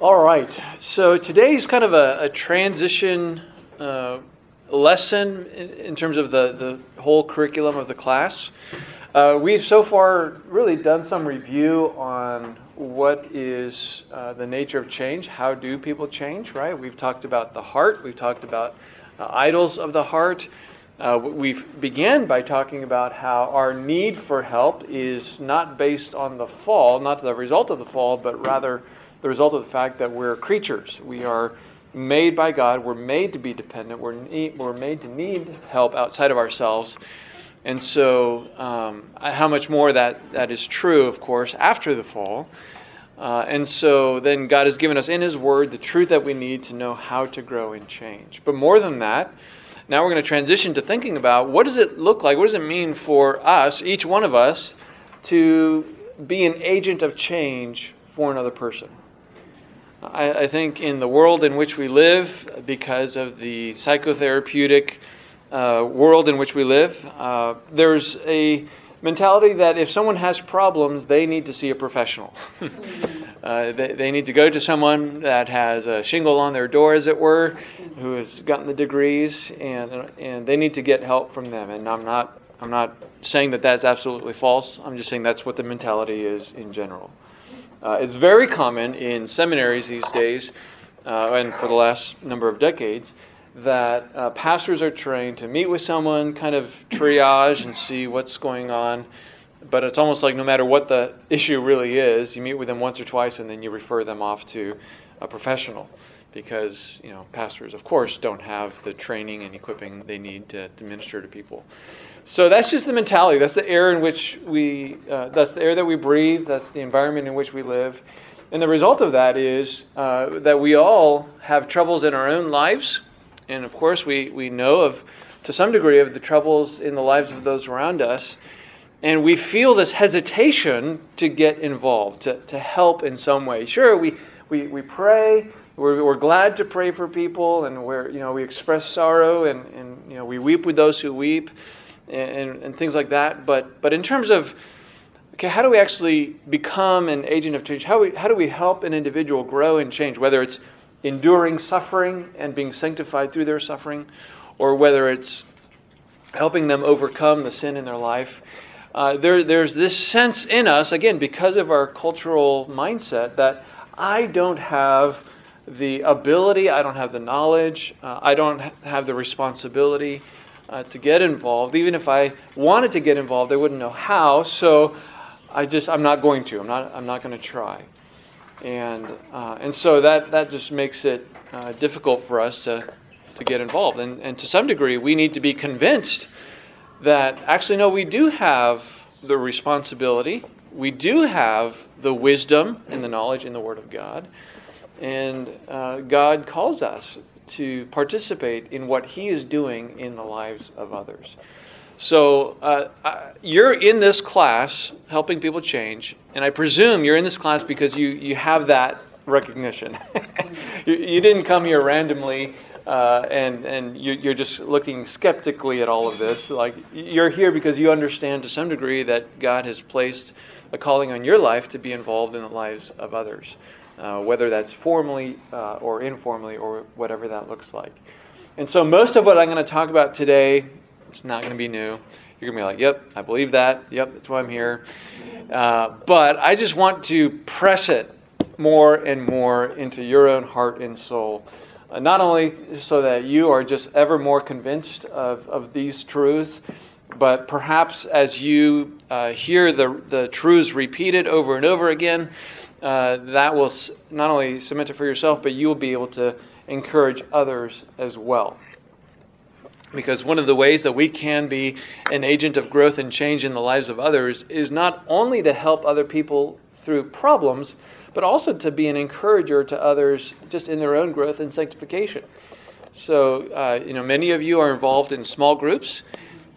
All right. So today is kind of a, a transition uh, lesson in, in, terms of the, the whole curriculum of the class. Uh, we've so far really done some review on what is uh, the nature of change. How do people change, right? We've talked about the heart, we've talked about idols of the heart. Uh, we began by talking about how our need for help is not based on the fall, not the result of the fall, but rather the result of the fact that we're creatures. We are made by God. We're made to be dependent. We're, we're made to need help outside of ourselves. And so, um, how much more that, that is true, of course, after the fall. Uh, and so, then God has given us in His Word the truth that we need to know how to grow and change. But more than that, now we're going to transition to thinking about what does it look like, what does it mean for us, each one of us, to be an agent of change for another person. I, I, think in the world in which we live, because of the psychotherapeutic uh, world in which we live, uh, there's a mentality that if someone has problems, they need to see a professional. uh, they, they need to go to someone that has a shingle on their door, as it were, who has gotten the degrees, and, and they need to get help from them. And I'm not, I'm not saying that that's absolutely false, I'm just saying that's what the mentality is in general. Uh, it's very common in seminaries these days, uh, and for the last number of decades, that uh, pastors are trained to meet with someone, kind of triage and see what's going on. But it's almost like no matter what the issue really is, you meet with them once or twice and then you refer them off to a professional. Because, you know, pastors, of course, don't have the training and equipping they need to, to minister to people. So that's just the mentality. That's the air in which we, uh, that's the air that we breathe. That's the environment in which we live. And the result of that is uh, that we all have troubles in our own lives. And of course, we, we know of, to some degree, of the troubles in the lives of those around us. And we feel this hesitation to get involved, to, to help in some way. Sure, we, we, we pray, we're, we're glad to pray for people, and we're, you know, we express sorrow, and, and you know, we weep with those who weep and, and things like that. But, but in terms of, okay, how do we actually become an agent of change? How, we, how do we help an individual grow and change, whether it's enduring suffering and being sanctified through their suffering, or whether it's helping them overcome the sin in their life. Uh, there, there's this sense in us, again, because of our cultural mindset, that I don't have the ability, I don't have the knowledge, uh, I don't have the responsibility uh, to get involved. Even if I wanted to get involved, I wouldn't know how. So I just I'm not going to. I'm not I'm not going to try. And uh, and so that that just makes it uh, difficult for us to to get involved. And and to some degree, we need to be convinced that actually no, we do have the responsibility. We do have the wisdom and the knowledge in the Word of God. And uh, God calls us to participate in what He is doing in the lives of others. So uh, you're in this class helping people change, and I presume you're in this class because you, you have that recognition. you, you, didn't come here randomly uh, and, and you, are just looking skeptically at all of this. Like you're here because you understand to some degree that God has placed a calling on your life to be involved in the lives of others uh, whether that's formally uh, or informally or whatever that looks like. And so, most of what I'm going to talk about today, it's not going to be new. You're going to be like, yep, I believe that. Yep, that's why I'm here. Uh, but I just want to press it more and more into your own heart and soul. Uh, not only so that you are just ever more convinced of, of these truths, but perhaps as you uh, hear the, the truths repeated over and over again, uh, that will not only cement it for yourself, but you will be able to encourage others as well. Because one of the ways that we can be an agent of growth and change in the lives of others is not only to help other people through problems, but also to be an encourager to others just in their own growth and sanctification. So, uh, you know, many of you are involved in small groups,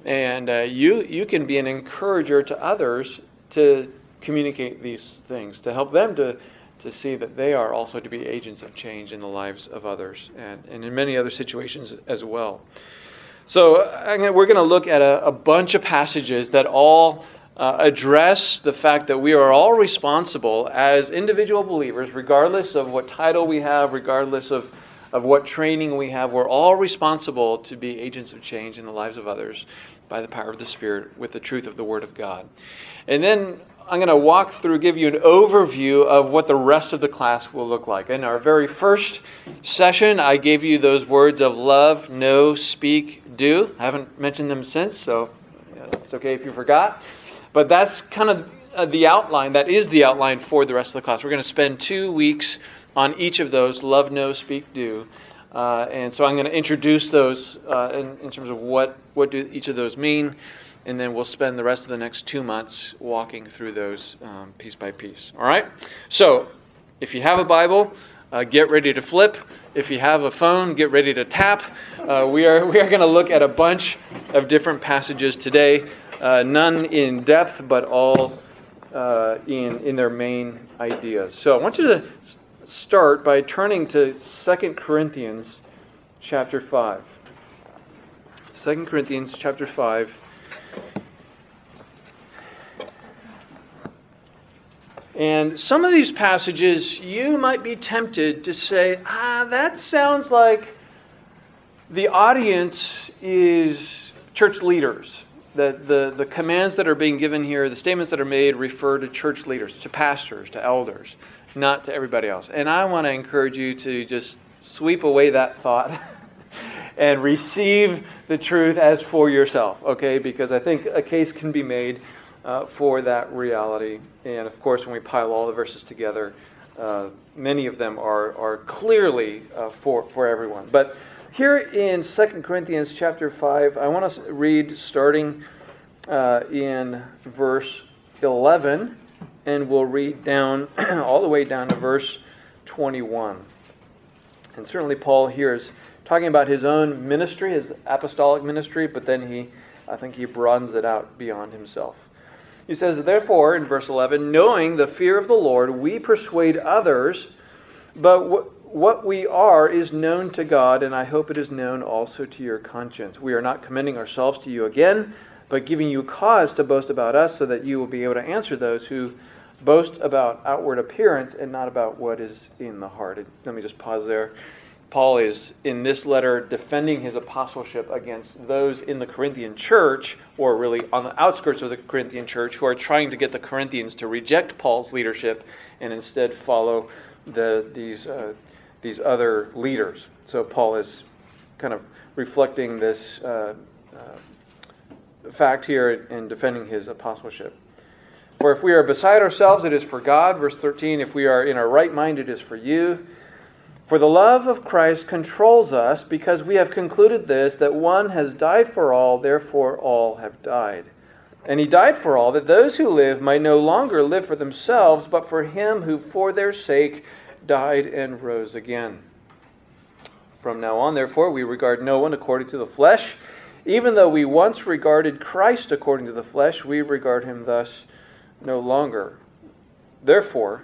and uh, you you can be an encourager to others to communicate these things, to help them to, to see that they are also to be agents of change in the lives of others and, and in many other situations as well. So we're going to look at a, a, bunch of passages that all uh, address the fact that we are all responsible as individual believers, regardless of what title we have, regardless of, of what training we have. We're all responsible to be agents of change in the lives of others by the power of the Spirit with the truth of the Word of God. And then I'm going to walk through, give you an overview of what the rest of the class will look like. In our very first session, I gave you those words of love, know, speak, do. I haven't mentioned them since, so it's okay if you forgot. But that's kind of uh, the outline. That is the outline for the rest of the class. We're going to spend two weeks on each of those love, know, speak, do. Uh, and so I'm going to introduce those uh, in, in terms of what, what do each of those mean and then we'll spend the rest of the next two months walking through those um, piece by piece. All right? So, if you have a Bible, uh, get ready to flip. If you have a phone, get ready to tap. Uh, we are, we are going to look at a bunch of different passages today, uh, none in depth, but all uh, in, in their main ideas. So, I want you to start by turning to 2 Corinthians chapter 5. 2 Corinthians chapter 5 And some of these passages, you might be tempted to say, ah, that sounds like the audience is church leaders. That the, the commands that are being given here, the statements that are made, refer to church leaders, to pastors, to elders, not to everybody else. And I want to encourage you to just sweep away that thought and receive the truth as for yourself, okay? Because I think a case can be made uh, for that reality. And of course, when we pile all the verses together, uh, many of them are, are clearly uh, for, for everyone. But here in 2 Corinthians chapter 5, I want to read starting uh, in verse 11, and we'll read down all the way down to verse 21. And certainly, Paul here is talking about his own ministry, his apostolic ministry, but then he, I think he broadens it out beyond himself. He says, Therefore, in verse 11, knowing the fear of the Lord, we persuade others, but what we are is known to God, and I hope it is known also to your conscience. We are not commending ourselves to you again, but giving you cause to boast about us, so that you will be able to answer those who boast about outward appearance and not about what is in the heart. Let me just pause there. Paul is in this letter defending his apostleship against those in the Corinthian church, or really on the outskirts of the Corinthian church, who are trying to get the Corinthians to reject Paul's leadership and instead follow the, these, uh, these other leaders. So Paul is kind of reflecting this uh, uh, fact here in defending his apostleship. For if we are beside ourselves, it is for God. Verse 13, if we are in our right mind, it is for you. For the love of Christ controls us because we have concluded this that one has died for all, therefore all have died. And he died for all, that those who live might no longer live for themselves, but for him who for their sake died and rose again. From now on, therefore, we regard no one according to the flesh. Even though we once regarded Christ according to the flesh, we regard him thus no longer. Therefore,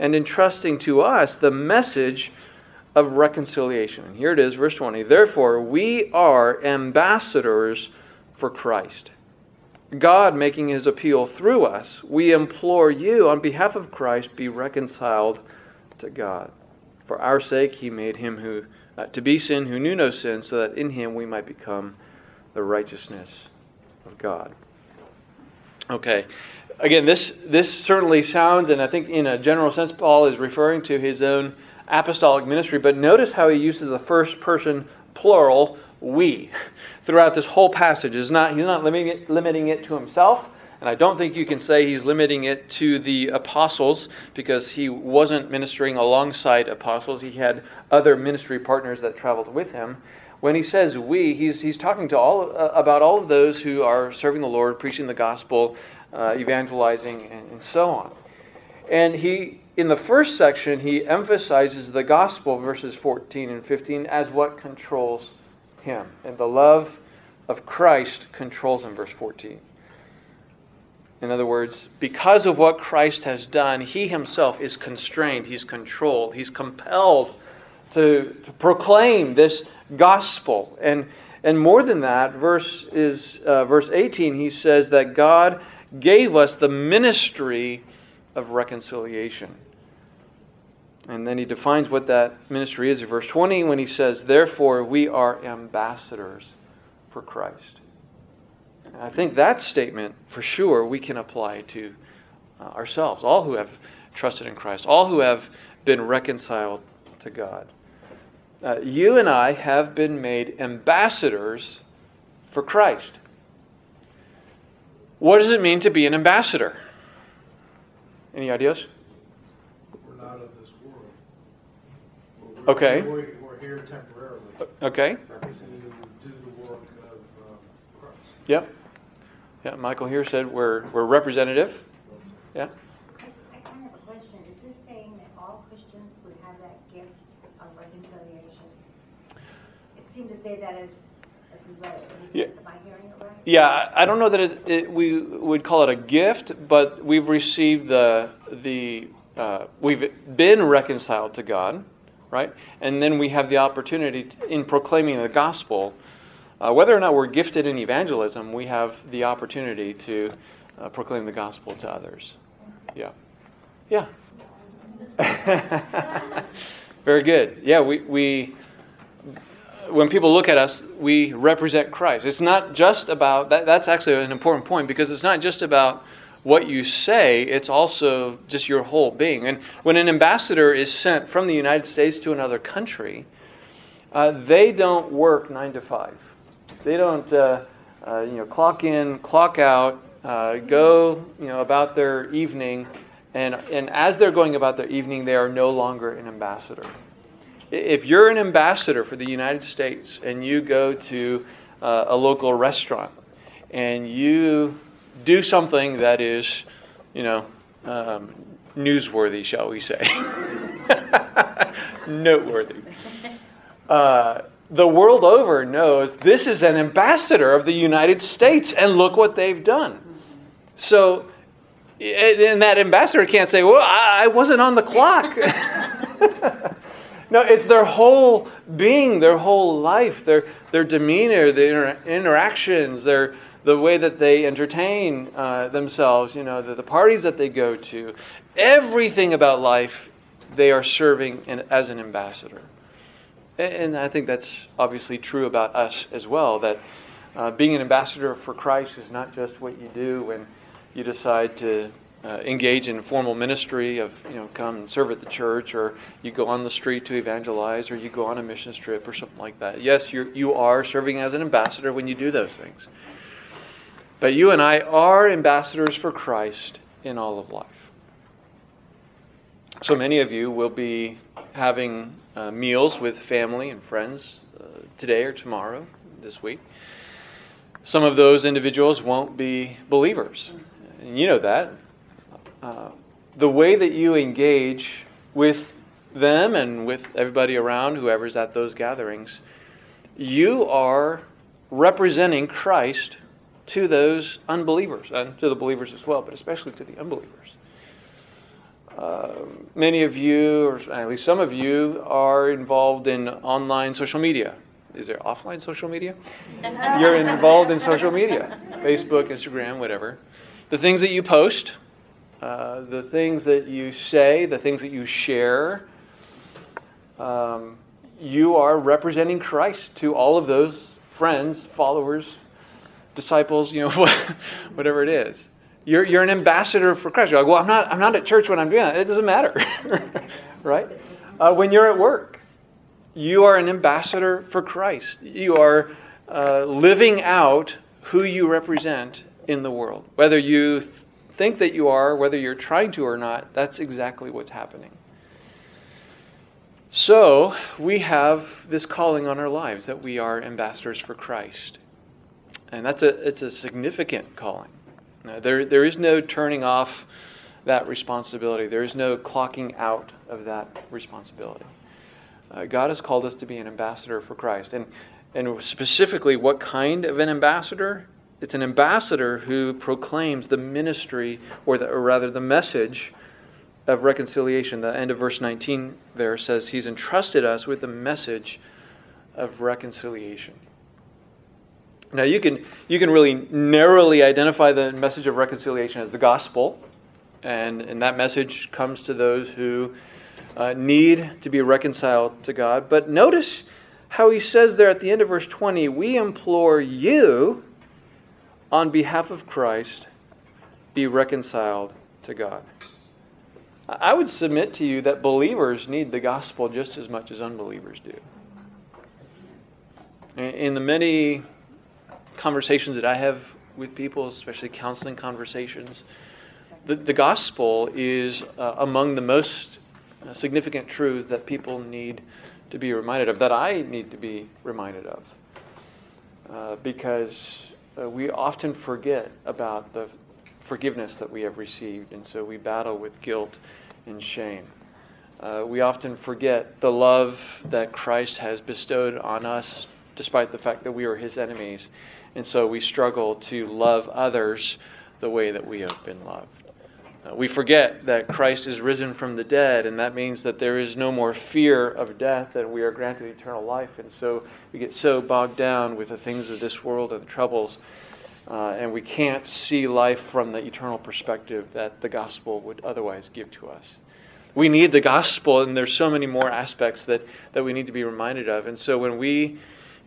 and entrusting to us the message of reconciliation. And here it is, verse 20. Therefore, we are ambassadors for Christ. God making his appeal through us, we implore you, on behalf of Christ, be reconciled to God. For our sake, he made him who uh, to be sin who knew no sin, so that in him we might become the righteousness of God. Okay, again, this, this certainly sounds, and I think in a general sense, Paul is referring to his own apostolic ministry, but notice how he uses the first person plural, we, throughout this whole passage. Is not, he's not limiting it, limiting it to himself, and I don't think you can say he's limiting it to the apostles because he wasn't ministering alongside apostles. He had other ministry partners that traveled with him. When he says we, he's, he's talking to all uh, about all of those who are serving the Lord, preaching the gospel, uh, evangelizing, and, and so on. And he, in the first section, he emphasizes the gospel, verses 14 and 15, as what controls him. And the love of Christ controls him, verse 14. In other words, because of what Christ has done, he himself is constrained, he's controlled, he's compelled to, to proclaim this gospel. And, and more than that, verse, is, uh, verse 18, he says that God gave us the ministry of reconciliation. And then he defines what that ministry is in verse 20 when he says, Therefore, we are ambassadors for Christ. And I think that statement, for sure, we can apply to uh, ourselves, all who have trusted in Christ, all who have been reconciled to God. Uh, you and I have been made ambassadors for Christ. What does it mean to be an ambassador? Any ideas? We're not of this world. We're- Okay. We're, we're here temporarily, Okay. representing to do the work of uh, Christ. Yep. Yeah, Michael here said we're, we're representative. Yeah. I, I kind of have a question. Is this saying that all Christians would have that gift of reconciliation? It seemed to say that as, as we read it. Is Yeah. Yeah, I don't know that it, it, we would call it a gift, but we've received the the uh, we've been reconciled to God, right? And then we have the opportunity to, in proclaiming the gospel. Uh, whether or not we're gifted in evangelism, we have the opportunity to uh, proclaim the gospel to others. Yeah, yeah. Very good. Yeah, we we when people look at us, we represent Christ. It's not just about that. That's actually an important point because it's not just about what you say, it's also just your whole being. And when an ambassador is sent from the United States to another country, uh, they don't work nine to five. They don't, uh, uh, you know, clock in, clock out, uh, go, you know, about their evening, and and as they're going about their evening, they are no longer an ambassador. If you're an ambassador for the United States and you go to uh, a local restaurant and you do something that is, you know, um, newsworthy, shall we say, noteworthy, uh, the world over knows this is an ambassador of the United States and look what they've done. So, and that ambassador can't say, well, I wasn't on the clock. No, it's their whole being, their whole life, their their demeanor, their inter- interactions, their the way that they entertain uh, themselves. You know, the, the parties that they go to, everything about life, they are serving in, as an ambassador. And, and I think that's obviously true about us as well. That uh, being an ambassador for Christ is not just what you do when you decide to uh, engage in formal ministry of you know come and serve at the church or you go on the street to evangelize or you go on a mission trip or something like that. Yes you you are serving as an ambassador when you do those things. But you and I are ambassadors for Christ in all of life. So many of you will be having uh, meals with family and friends uh, today or tomorrow this week. Some of those individuals won't be believers. And you know that uh, the way that you engage with them and with everybody around, whoever's at those gatherings, you are representing Christ to those unbelievers and to the believers as well, but especially to the unbelievers. Uh, many of you, or at least some of you, are involved in online social media. Is there offline social media? You're involved in social media Facebook, Instagram, whatever. The things that you post, uh, the things that you say, the things that you share, um, you are representing Christ to all of those friends, followers, disciples, you know, whatever it is. You're, you're an ambassador for Christ. You're like, well, I'm not, I'm not at church when I'm doing that. It doesn't matter, right? Uh, when you're at work, you are an ambassador for Christ. You are uh, living out who you represent in the world. Whether you think that you are, whether you're trying to or not, that's exactly what's happening. So, we have this calling on our lives that we are ambassadors for Christ. And that's a, it's a significant calling. Uh, there, there is no turning off that responsibility. There is no clocking out of that responsibility. Uh, God has called us to be an ambassador for Christ. And, and specifically, what kind of an ambassador? It's an ambassador who proclaims the ministry, or, the, or rather the message of reconciliation. The end of verse 19 there says, He's entrusted us with the message of reconciliation. Now you can you can really narrowly identify the message of reconciliation as the gospel, and and that message comes to those who uh, need to be reconciled to God. But notice how he says there at the end of verse 20, we implore you on behalf of Christ be reconciled to God. I would submit to you that believers need the gospel just as much as unbelievers do. In the many conversations that I have with people, especially counseling conversations, the, the gospel is uh, among the most significant truths that people need to be reminded of, that I need to be reminded of. Uh, because uh, we often forget about the forgiveness that we have received, and so we battle with guilt and shame. Uh, we often forget the love that Christ has bestowed on us, despite the fact that we are his enemies. And so we struggle to love others the way that we have been loved. Uh, we forget that Christ is risen from the dead, and that means that there is no more fear of death, and we are granted eternal life. And so we get so bogged down with the things of this world and the troubles, uh, and we can't see life from the eternal perspective that the gospel would otherwise give to us. We need the gospel, and there's so many more aspects that, that we need to be reminded of. And so when we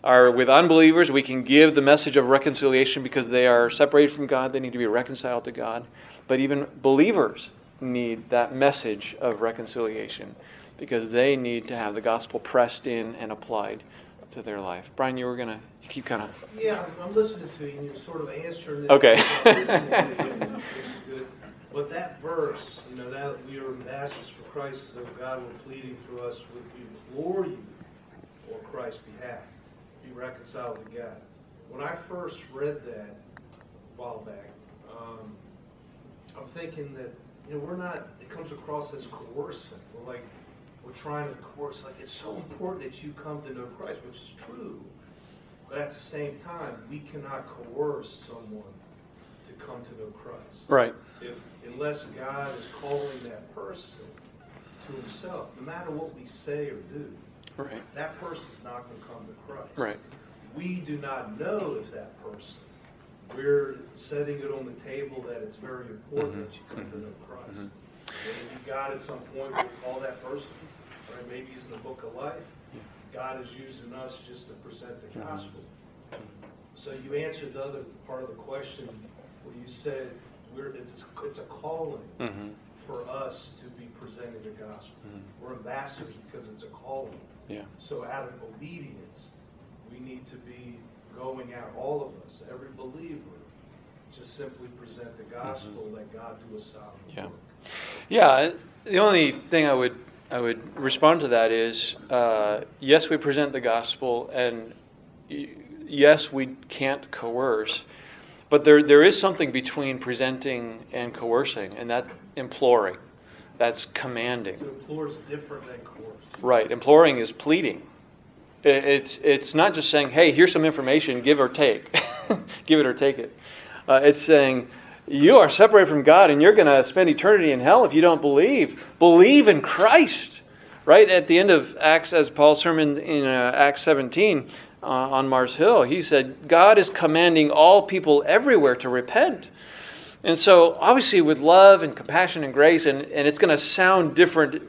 are with unbelievers, we can give the message of reconciliation because they are separated from God. They need to be reconciled to God. But even believers need that message of reconciliation because they need to have the gospel pressed in and applied to their life. Brian, you were going to keep kind of. Yeah, I'm listening to you and you're sort of answering. Okay. But that verse, you know, that we are ambassadors for Christ, as though God were pleading through us, would implore you on Christ's behalf be reconciled to God. When I first read that a while back, um, I'm thinking that you know we're not. It comes across as coercive. We're like we're trying to coerce. Like it's so important that you come to know Christ, which is true. But at the same time, we cannot coerce someone to come to know Christ. Right. If unless God is calling that person to Himself, no matter what we say or do, Right. that person's not going to come to Christ. Right. We do not know if that person. We're setting it on the table that it's very important that you come to know Christ. Mhm. Maybe God at some point will call that person, or maybe he's in the book of life. God is using us just to present the Mhm. gospel. So you answered the other part of the question where you said we're, it's, it's a calling Mm-hmm. for us to be presenting the gospel. Mhm. We're ambassadors because it's a calling. Yeah. So out of obedience, we need to be going out, all of us, every believer, to simply present the gospel, let God do a sovereign Mm-hmm. Yeah. work. Yeah, the only thing I would I would respond to that is uh, yes, we present the gospel, and yes, we can't coerce, but there there is something between presenting and coercing, and that imploring, that's commanding. To implore is different than coerce. Right, imploring is pleading. It's it's not just saying, "Hey, here's some information, give or take, give it or take it." Uh, it's saying, "You are separated from God, and you're going to spend eternity in hell if you don't believe. Believe in Christ." Right at the end of Acts, as Paul's sermon in uh, Acts 17 uh, on Mars Hill, he said, "God is commanding all people everywhere to repent." And so, obviously, with love and compassion and grace, and, and it's going to sound different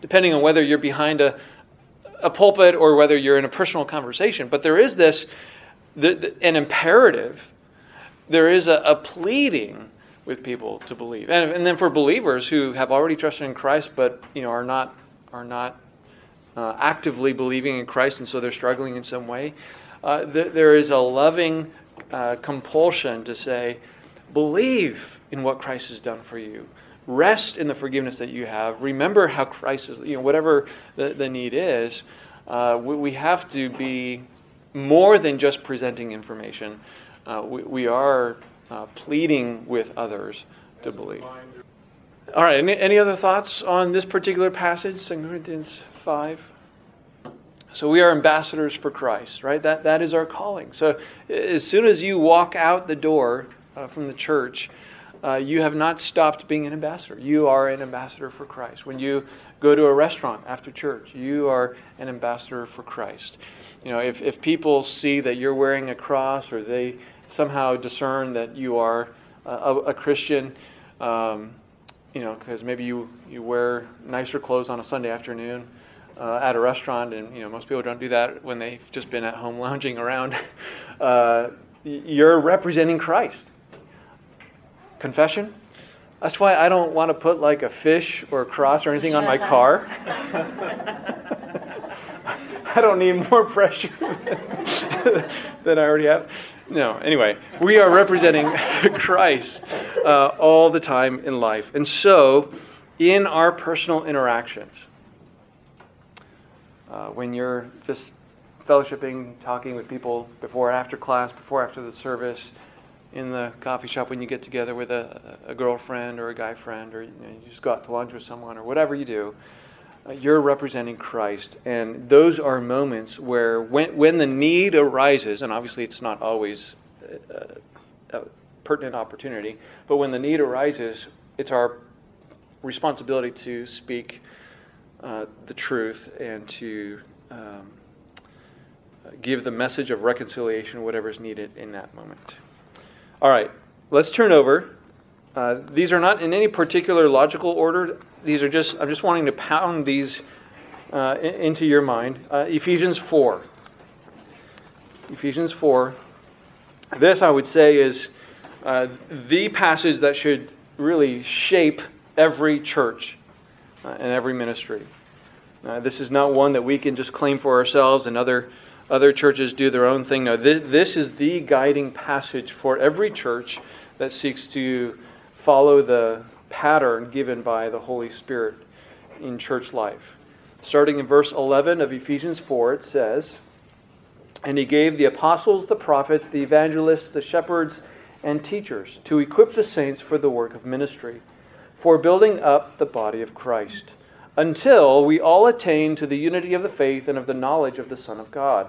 depending on whether you're behind a, a pulpit or whether you're in a personal conversation. But there is this, the, the, an imperative, there is a, a pleading with people to believe. And, and then for believers who have already trusted in Christ but you know, are not, are not uh, actively believing in Christ and so they're struggling in some way, uh, th- there is a loving uh, compulsion to say, believe in what Christ has done for you. Rest in the forgiveness that you have. Remember how Christ is, you know, whatever the, the need is, uh, we, we have to be more than just presenting information. Uh, we, we are uh, pleading with others to believe. All right, any, any other thoughts on this particular passage, 2 Corinthians 5? So we are ambassadors for Christ, right? That, that is our calling. So as soon as you walk out the door uh, from the church, uh, you have not stopped being an ambassador. You are an ambassador for Christ. When you go to a restaurant after church, you are an ambassador for Christ. You know, if, if people see that you're wearing a cross or they somehow discern that you are a, a Christian, um, you know, because maybe you, you wear nicer clothes on a Sunday afternoon uh, at a restaurant, and you know most people don't do that when they've just been at home lounging around. Uh, you're representing Christ. Confession. That's why I don't want to put like a fish or a cross or anything on my car. I don't need more pressure than I already have. No, anyway, we are representing Christ uh, all the time in life. And so, in our personal interactions, uh, when you're just fellowshipping, talking with people before after class, before after the service, in the coffee shop when you get together with a, a girlfriend or a guy friend, or you, know, you just go out to lunch with someone, or whatever you do, uh, you're representing Christ. And those are moments where, when, when the need arises, and obviously it's not always a, a pertinent opportunity, but when the need arises, it's our responsibility to speak uh, the truth and to um, give the message of reconciliation, whatever is needed in that moment. All right, let's turn over. Uh, these are not in any particular logical order. These are just, I'm just wanting to pound these uh, into your mind. Uh, Ephesians 4. Ephesians 4. This, I would say, is uh, the passage that should really shape every church uh, and every ministry. Uh, this is not one that we can just claim for ourselves and other other churches do their own thing. No, this, this is the guiding passage for every church that seeks to follow the pattern given by the Holy Spirit in church life. Starting in verse 11 of Ephesians 4, it says, And he gave the apostles, the prophets, the evangelists, the shepherds, and teachers to equip the saints for the work of ministry for building up the body of Christ, until we all attain to the unity of the faith and of the knowledge of the Son of God,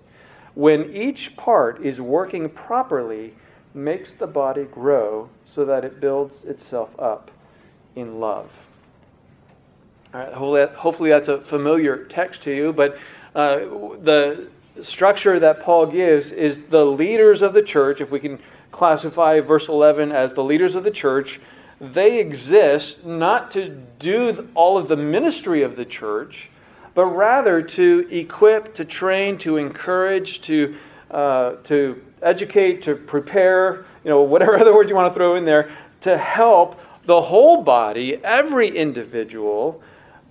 when each part is working properly, makes the body grow so that it builds itself up in love. All right, hopefully that's a familiar text to you, but uh, the structure that Paul gives is the leaders of the church, if we can classify verse 11 as the leaders of the church, they exist not to do all of the ministry of the church, but rather to equip, to train, to encourage, to, uh, to educate, to prepare, you know, whatever other words you want to throw in there, to help the whole body, every individual,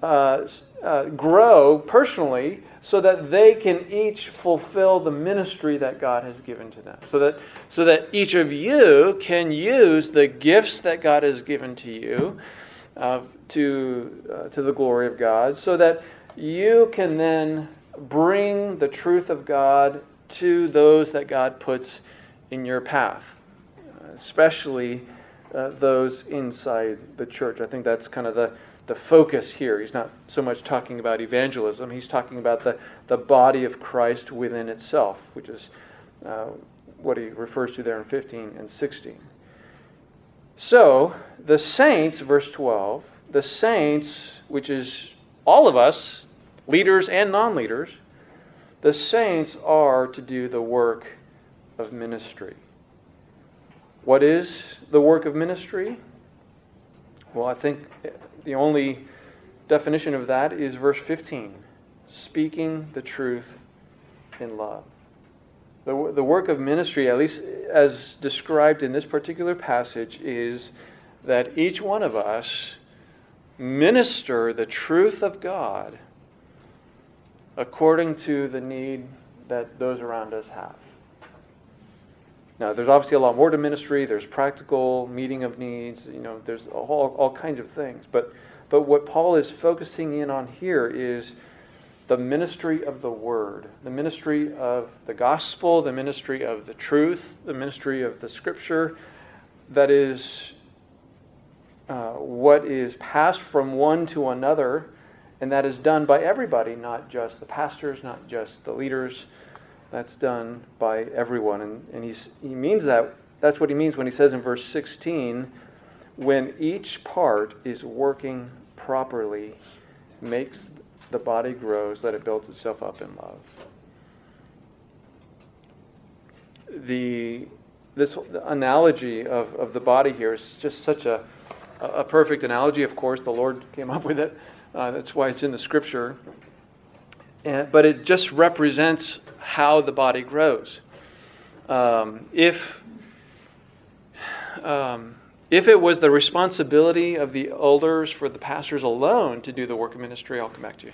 uh, uh, grow personally so that they can each fulfill the ministry that God has given to them. So that, so that each of you can use the gifts that God has given to you uh, to, uh, to the glory of God, so that you can then bring the truth of God to those that God puts in your path, especially uh, those inside the church. I think that's kind of the the focus here. He's not so much talking about evangelism, he's talking about the, the body of Christ within itself, which is uh, what he refers to there in 15 and 16. So, the saints, verse 12, the saints, which is all of us, leaders and non leaders, the saints are to do the work of ministry. What is the work of ministry? Well, I think the only definition of that is verse 15 speaking the truth in love. The, the work of ministry, at least as described in this particular passage, is that each one of us minister the truth of God according to the need that those around us have. Now, there's obviously a lot more to ministry. There's practical meeting of needs. You know, there's all, all kinds of things. But, but what Paul is focusing in on here is the ministry of the Word, the ministry of the gospel, the ministry of the truth, the ministry of the Scripture. That is uh, what is passed from one to another, and that is done by everybody, not just the pastors, not just the leaders that's done by everyone. And, and he's, he means that. That's what he means when he says in verse 16 when each part is working properly, makes the body grows, that it builds itself up in love. The this analogy of, of the body here is just such a, a perfect analogy. Of course, the Lord came up with it. Uh, that's why it's in the scripture. And, but it just represents how the body grows. Um, if um, if it was the responsibility of the elders for the pastors alone to do the work of ministry, I'll come back to you,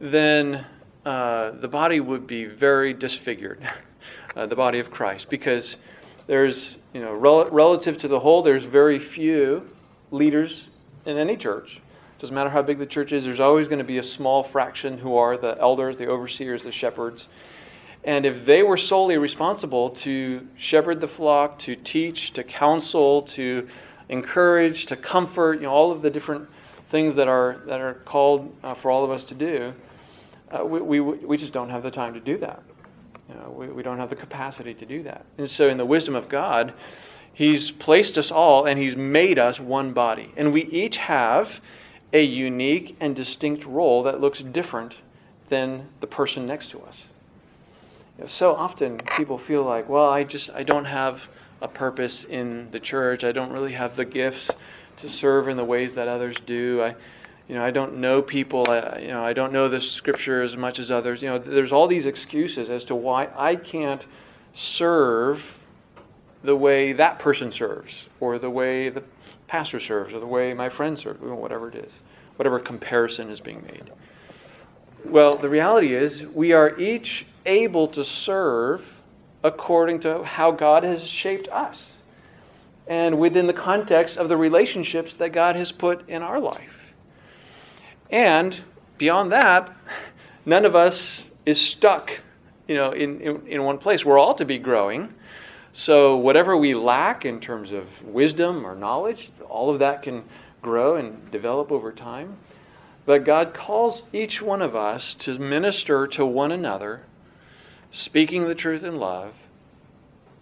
then uh, the body would be very disfigured, uh, the body of Christ, because there's, you know, rel- relative to the whole, there's very few leaders in any church. Doesn't matter how big the church is, there's always going to be a small fraction who are the elders, the overseers, the shepherds. And if they were solely responsible to shepherd the flock, to teach, to counsel, to encourage, to comfort, you know, all of the different things that are that are called uh, for all of us to do, uh, we, we, we just don't have the time to do that. You know, we, we don't have the capacity to do that. And so, in the wisdom of God, He's placed us all and He's made us one body. And we each have a unique and distinct role that looks different than the person next to us. You know, so often people feel like, well, I just I don't have a purpose in the church. I don't really have the gifts to serve in the ways that others do. I you know, I don't know people, I, you know, I don't know the scripture as much as others. You know, there's all these excuses as to why I can't serve the way that person serves, or the way the pastor serves, or the way my friend serves, whatever it is, whatever comparison is being made. Well, the reality is we are each able to serve according to how God has shaped us and within the context of the relationships that God has put in our life. And beyond that, none of us is stuck, you know, in, in, in one place. We're all to be growing. So whatever we lack in terms of wisdom or knowledge, all of that can grow and develop over time. But God calls each one of us to minister to one another, speaking the truth in love,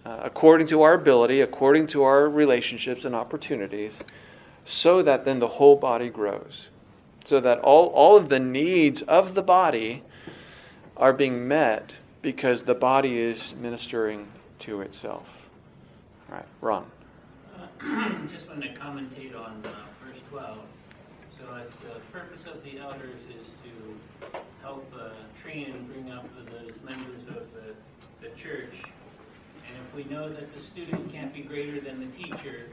uh, according to our ability, according to our relationships and opportunities, so that then the whole body grows so that all, all of the needs of the body are being met because the body is ministering to itself. All right, Ron. Uh, just want to commentate on uh, verse 12. So the purpose of the elders is to help uh, train and bring up the members of the, the church. And if we know that the student can't be greater than the teacher,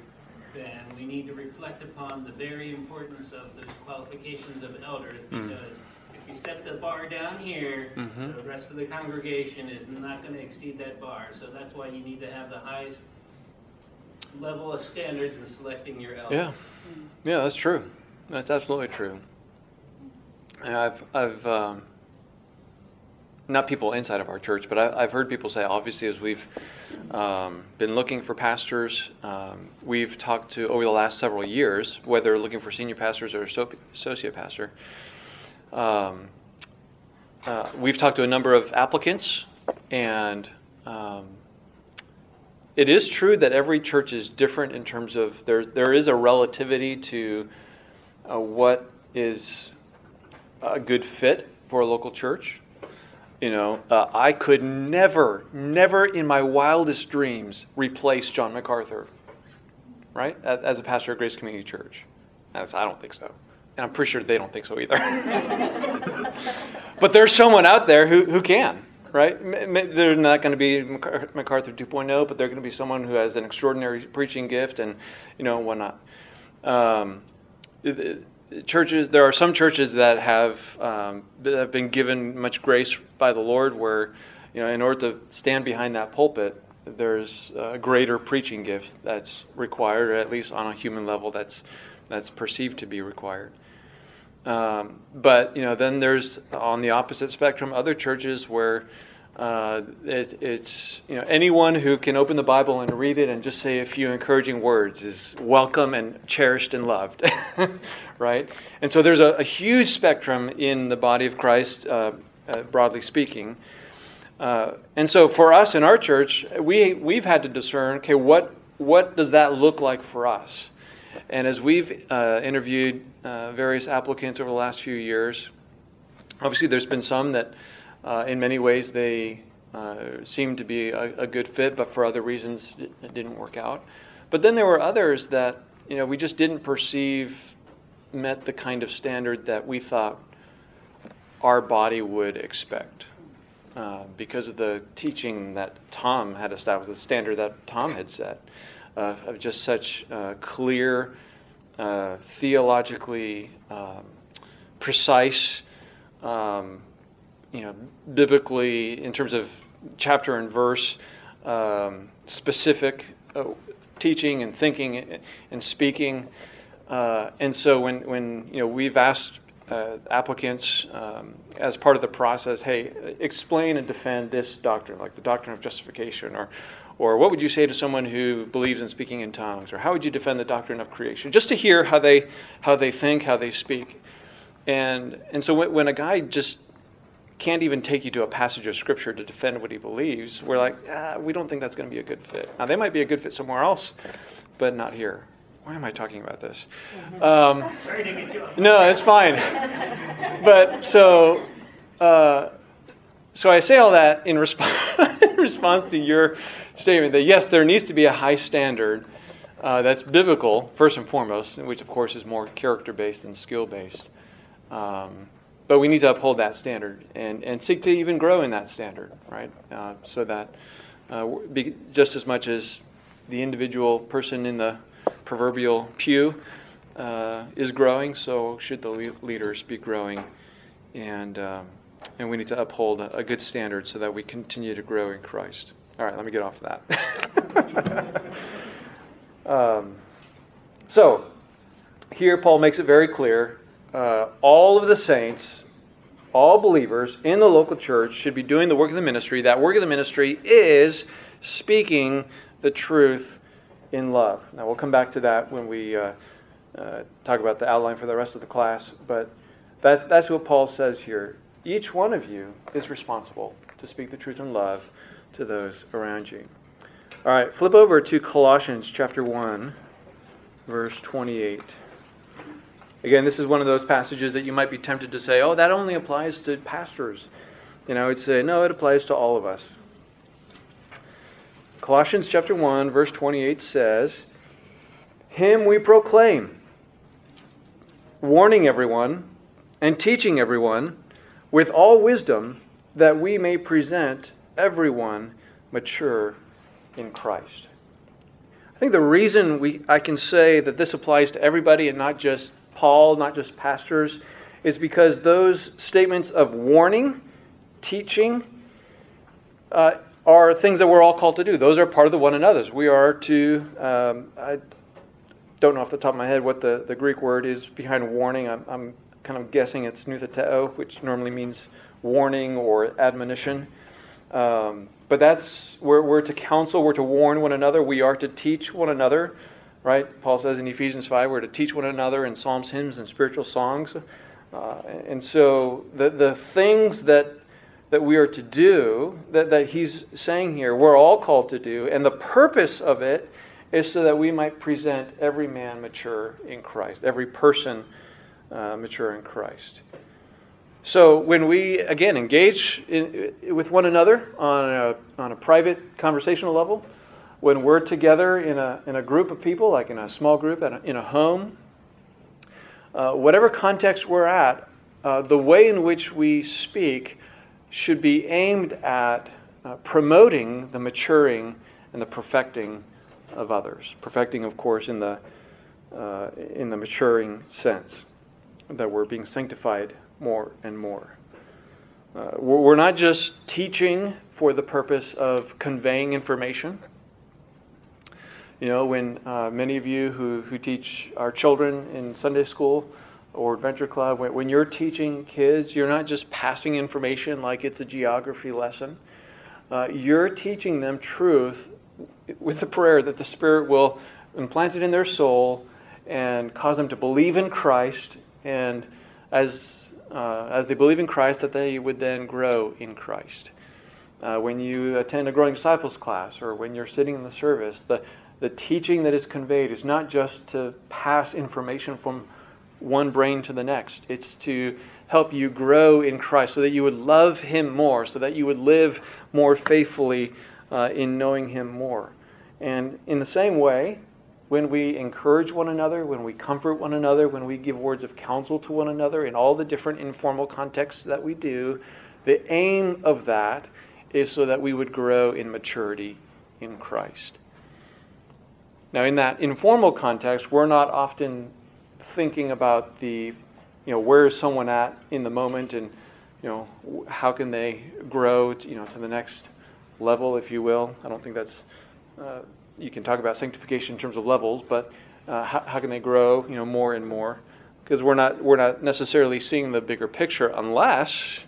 then we need to reflect upon the very importance of those qualifications of elders mm. because mm. If you set the bar down here, mm-hmm. the rest of the congregation is not going to exceed that bar. So that's why you need to have the highest level of standards in selecting your elders. Yeah, yeah, that's true. That's absolutely true. I've I've um, not people inside of our church, but I, have heard people say, obviously, as we've um, been looking for pastors, um, we've talked to over the last several years, whether looking for senior pastors or associate pastor. Um, uh, we've talked to a number of applicants, and um, it is true that every church is different in terms of there. There is a relativity to uh, what is a good fit for a local church. You know, uh, I could never, never in my wildest dreams replace John MacArthur, right, as a pastor at Grace Community Church. I don't think so. And I'm pretty sure they don't think so either. but there's someone out there who, who can, right? They're not going to be MacArthur 2.0, but they're going to be someone who has an extraordinary preaching gift and, you know, whatnot. Um, churches, there are some churches that have, um, have been given much grace by the Lord where, you know, in order to stand behind that pulpit, there's a greater preaching gift that's required, or at least on a human level, that's that's perceived to be required. Um, but you know, then there's on the opposite spectrum other churches where uh, it, it's you know anyone who can open the Bible and read it and just say a few encouraging words is welcome and cherished and loved, right? And so there's a, a, huge spectrum in the body of Christ, uh, uh, broadly speaking. Uh, and so for us in our church, we we've had to discern, okay, what what does that look like for us? And as we've uh, interviewed uh, various applicants over the last few years, obviously there's been some that, uh, in many ways, they uh, seemed to be a, a, good fit, but for other reasons it didn't work out. But then there were others that you know we just didn't perceive met the kind of standard that we thought our body would expect. Uh, because of the teaching that Tom had established, the standard that Tom had set, uh, of just such uh, clear, uh, theologically um, precise, um, you know, biblically in terms of chapter and verse, um, specific uh, teaching and thinking and speaking. and so when, when you know we've asked uh, applicants um, as part of the process, hey, explain and defend this doctrine, like the doctrine of justification, or, or what would you say to someone who believes in speaking in tongues, or how would you defend the doctrine of creation? Just to hear how they, how they think, how they speak. And, and so when, when a guy just can't even take you to a passage of scripture to defend what he believes, we're like, ah, we don't think that's going to be a good fit. Now, they might be a good fit somewhere else, but not here why am I talking about this? Um, Sorry to get you off. No, it's fine. but so, uh, so I say all that in, resp- in, response to your statement that yes, there needs to be a high standard uh, that's biblical first and foremost, which of course is more character based than skill based. Um, but we need to uphold that standard and, and seek to even grow in that standard, right? Uh, so that uh, be, just as much as the individual person in the proverbial pew uh, is growing, so should the le- leaders be growing. And, um, and we need to uphold a, a, good standard so that we continue to grow in Christ. All right, let me get off of that. um, so, here Paul makes it very clear uh, all of the saints, all believers in the local church should be doing the work of the ministry. That work of the ministry is speaking the truth in love. Now, we'll come back to that when we uh, uh, talk about the outline for the rest of the class, but that's, that's what Paul says here. Each one of you is responsible to speak the truth in love to those around you. All right, flip over to Colossians chapter 1, verse 28. Again, this is one of those passages that you might be tempted to say, oh, that only applies to pastors. You know, I would uh, say, no, it applies to all of us. Colossians chapter 1 verse 28 says, "Him we proclaim, warning everyone and teaching everyone with all wisdom that we may present everyone mature in Christ." I think the reason we I can say that this applies to everybody and not just Paul, not just pastors, is because those statements of warning, teaching, uh, are things that we're all called to do. Those are part of the one another's. We are to, um, I don't know off the top of my head what the, the Greek word is behind warning. I'm, I'm kind of guessing it's noutheteo, which normally means warning or admonition. Um, but that's, we're, we're to counsel, we're to warn one another, we are to teach one another, right? Paul says in Ephesians 5, we're to teach one another in psalms, hymns, and spiritual songs. Uh, and so the, the things that that we are to do, that, that he's saying here, we're all called to do. And the purpose of it is so that we might present every man mature in Christ, every person uh, mature in Christ. So when we, again, engage in, with one another on a, on a private conversational level, when we're together in a, in a group of people, like in a small group, a, in a home, uh, whatever context we're at, uh, the way in which we speak should be aimed at uh, promoting the maturing and the perfecting of others. Perfecting, of course, in the uh, in the maturing sense that we're being sanctified more and more. Uh, we're not just teaching for the purpose of conveying information. You know, when uh, many of you who, who teach our children in Sunday school or Adventure Club, when, when you're teaching kids, you're not just passing information like it's a geography lesson. Uh, you're teaching them truth with the prayer that the Spirit will implant it in their soul and cause them to believe in Christ, and as uh, as they believe in Christ, that they would then grow in Christ. Uh, when you attend a growing disciples class, or when you're sitting in the service, the the teaching that is conveyed is not just to pass information from one brain to the next. It's to help you grow in Christ so that you would love Him more, so that you would live more faithfully uh, in knowing Him more. And in the same way, when we encourage one another, when we comfort one another, when we give words of counsel to one another in all the different informal contexts that we do, the aim of that is so that we would grow in maturity in Christ. Now, in that informal context, we're not often thinking about the, you know, where is someone at in the moment and, you know, how can they grow, to, you know, to the next level, if you will. I don't think that's uh, you can talk about sanctification in terms of levels, but uh, how, how, can they grow, you know, more and more? Because we're not we're not necessarily seeing the bigger picture unless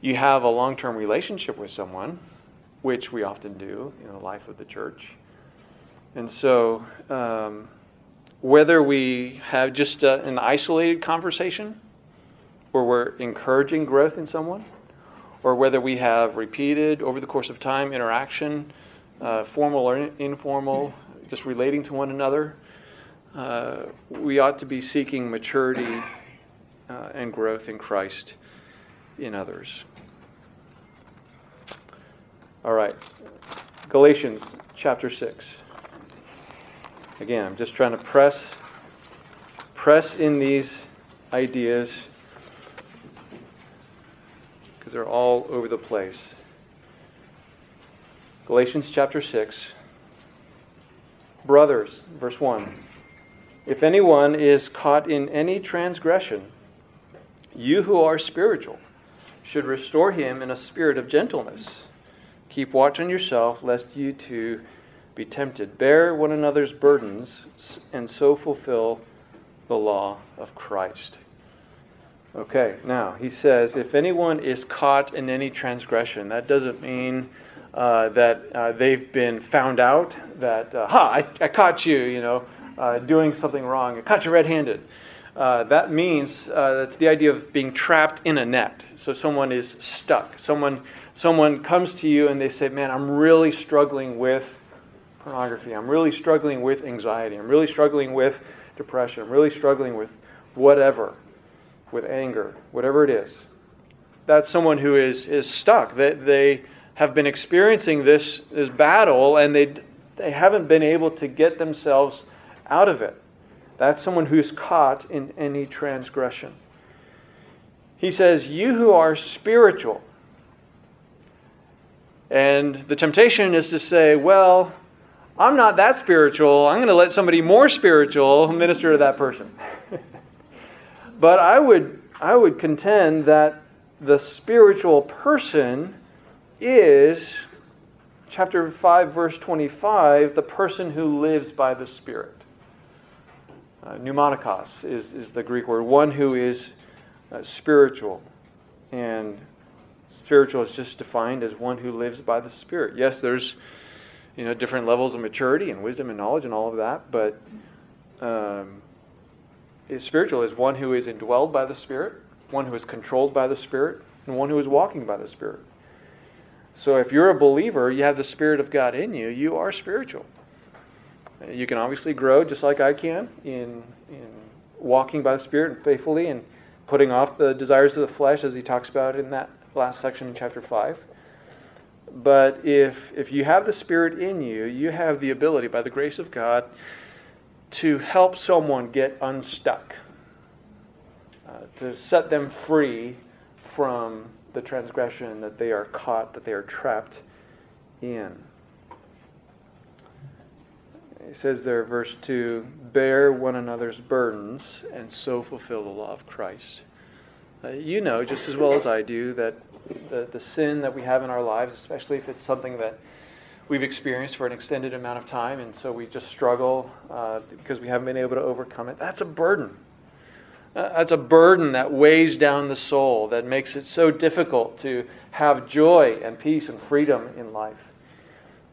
you have a long-term relationship with someone, which we often do in the life of the church. And so, um, whether we have just a, an isolated conversation where we're encouraging growth in someone, or whether we have repeated over the course of time interaction uh, formal or informal, just relating to one another. Uh, we ought to be seeking maturity uh, and growth in Christ in others. All right, Galatians chapter 6. Again, I'm just trying to press press in these ideas because they're all over the place. Galatians chapter 6. Brothers, verse 1. If anyone is caught in any transgression, you who are spiritual should restore him in a spirit of gentleness. Keep watch on yourself, lest you too be tempted. Bear one another's burdens, and so fulfill the law of Christ. Okay, now he says, if anyone is caught in any transgression, that doesn't mean uh, that uh, they've been found out, that, uh, ha, I, I, caught you, you know, uh, doing something wrong. I caught you red handed. That means that's the idea of being trapped in a net. So someone is stuck. Someone, someone comes to you and they say, Man, I'm really struggling with pornography. I'm really struggling with anxiety. I'm really struggling with depression. I'm really struggling with whatever, with anger, whatever it is. That's someone who is, is stuck. They, they, have been experiencing this, this battle and they, they haven't been able to get themselves out of it. That's someone who's caught in any transgression. He says, You who are spiritual. And the temptation is to say, Well, I'm not that spiritual. I'm going to let somebody more spiritual minister to that person. but I would, I would contend that the spiritual person is, chapter 5, verse 25, the person who lives by the Spirit. Uh, pneumatikos is, is the Greek word, one who is uh, spiritual. And spiritual is just defined as one who lives by the Spirit. Yes, there's you know different levels of maturity and wisdom and knowledge and all of that, but um, spiritual is one who is indwelled by the Spirit, one who is controlled by the Spirit, and one who is walking by the Spirit. So if you're a believer, you have the Spirit of God in you, you are spiritual. You can obviously grow just like I can in, in walking by the Spirit and faithfully and putting off the desires of the flesh, as he talks about in that last section in chapter 5. But if, if you have the Spirit in you, you have the ability, by the grace of God, to help someone get unstuck, uh, to set them free from the transgression that they are caught, that they are trapped in. He says there, verse 2 bear one another's burdens and so fulfill the law of Christ. Uh, you know just as well as I do that the, the sin that we have in our lives, especially if it's something that we've experienced for an extended amount of time, and so we just struggle uh, because we haven't been able to overcome it, that's a burden. Uh, that's a burden that weighs down the soul, that makes it so difficult to have joy and peace and freedom in life.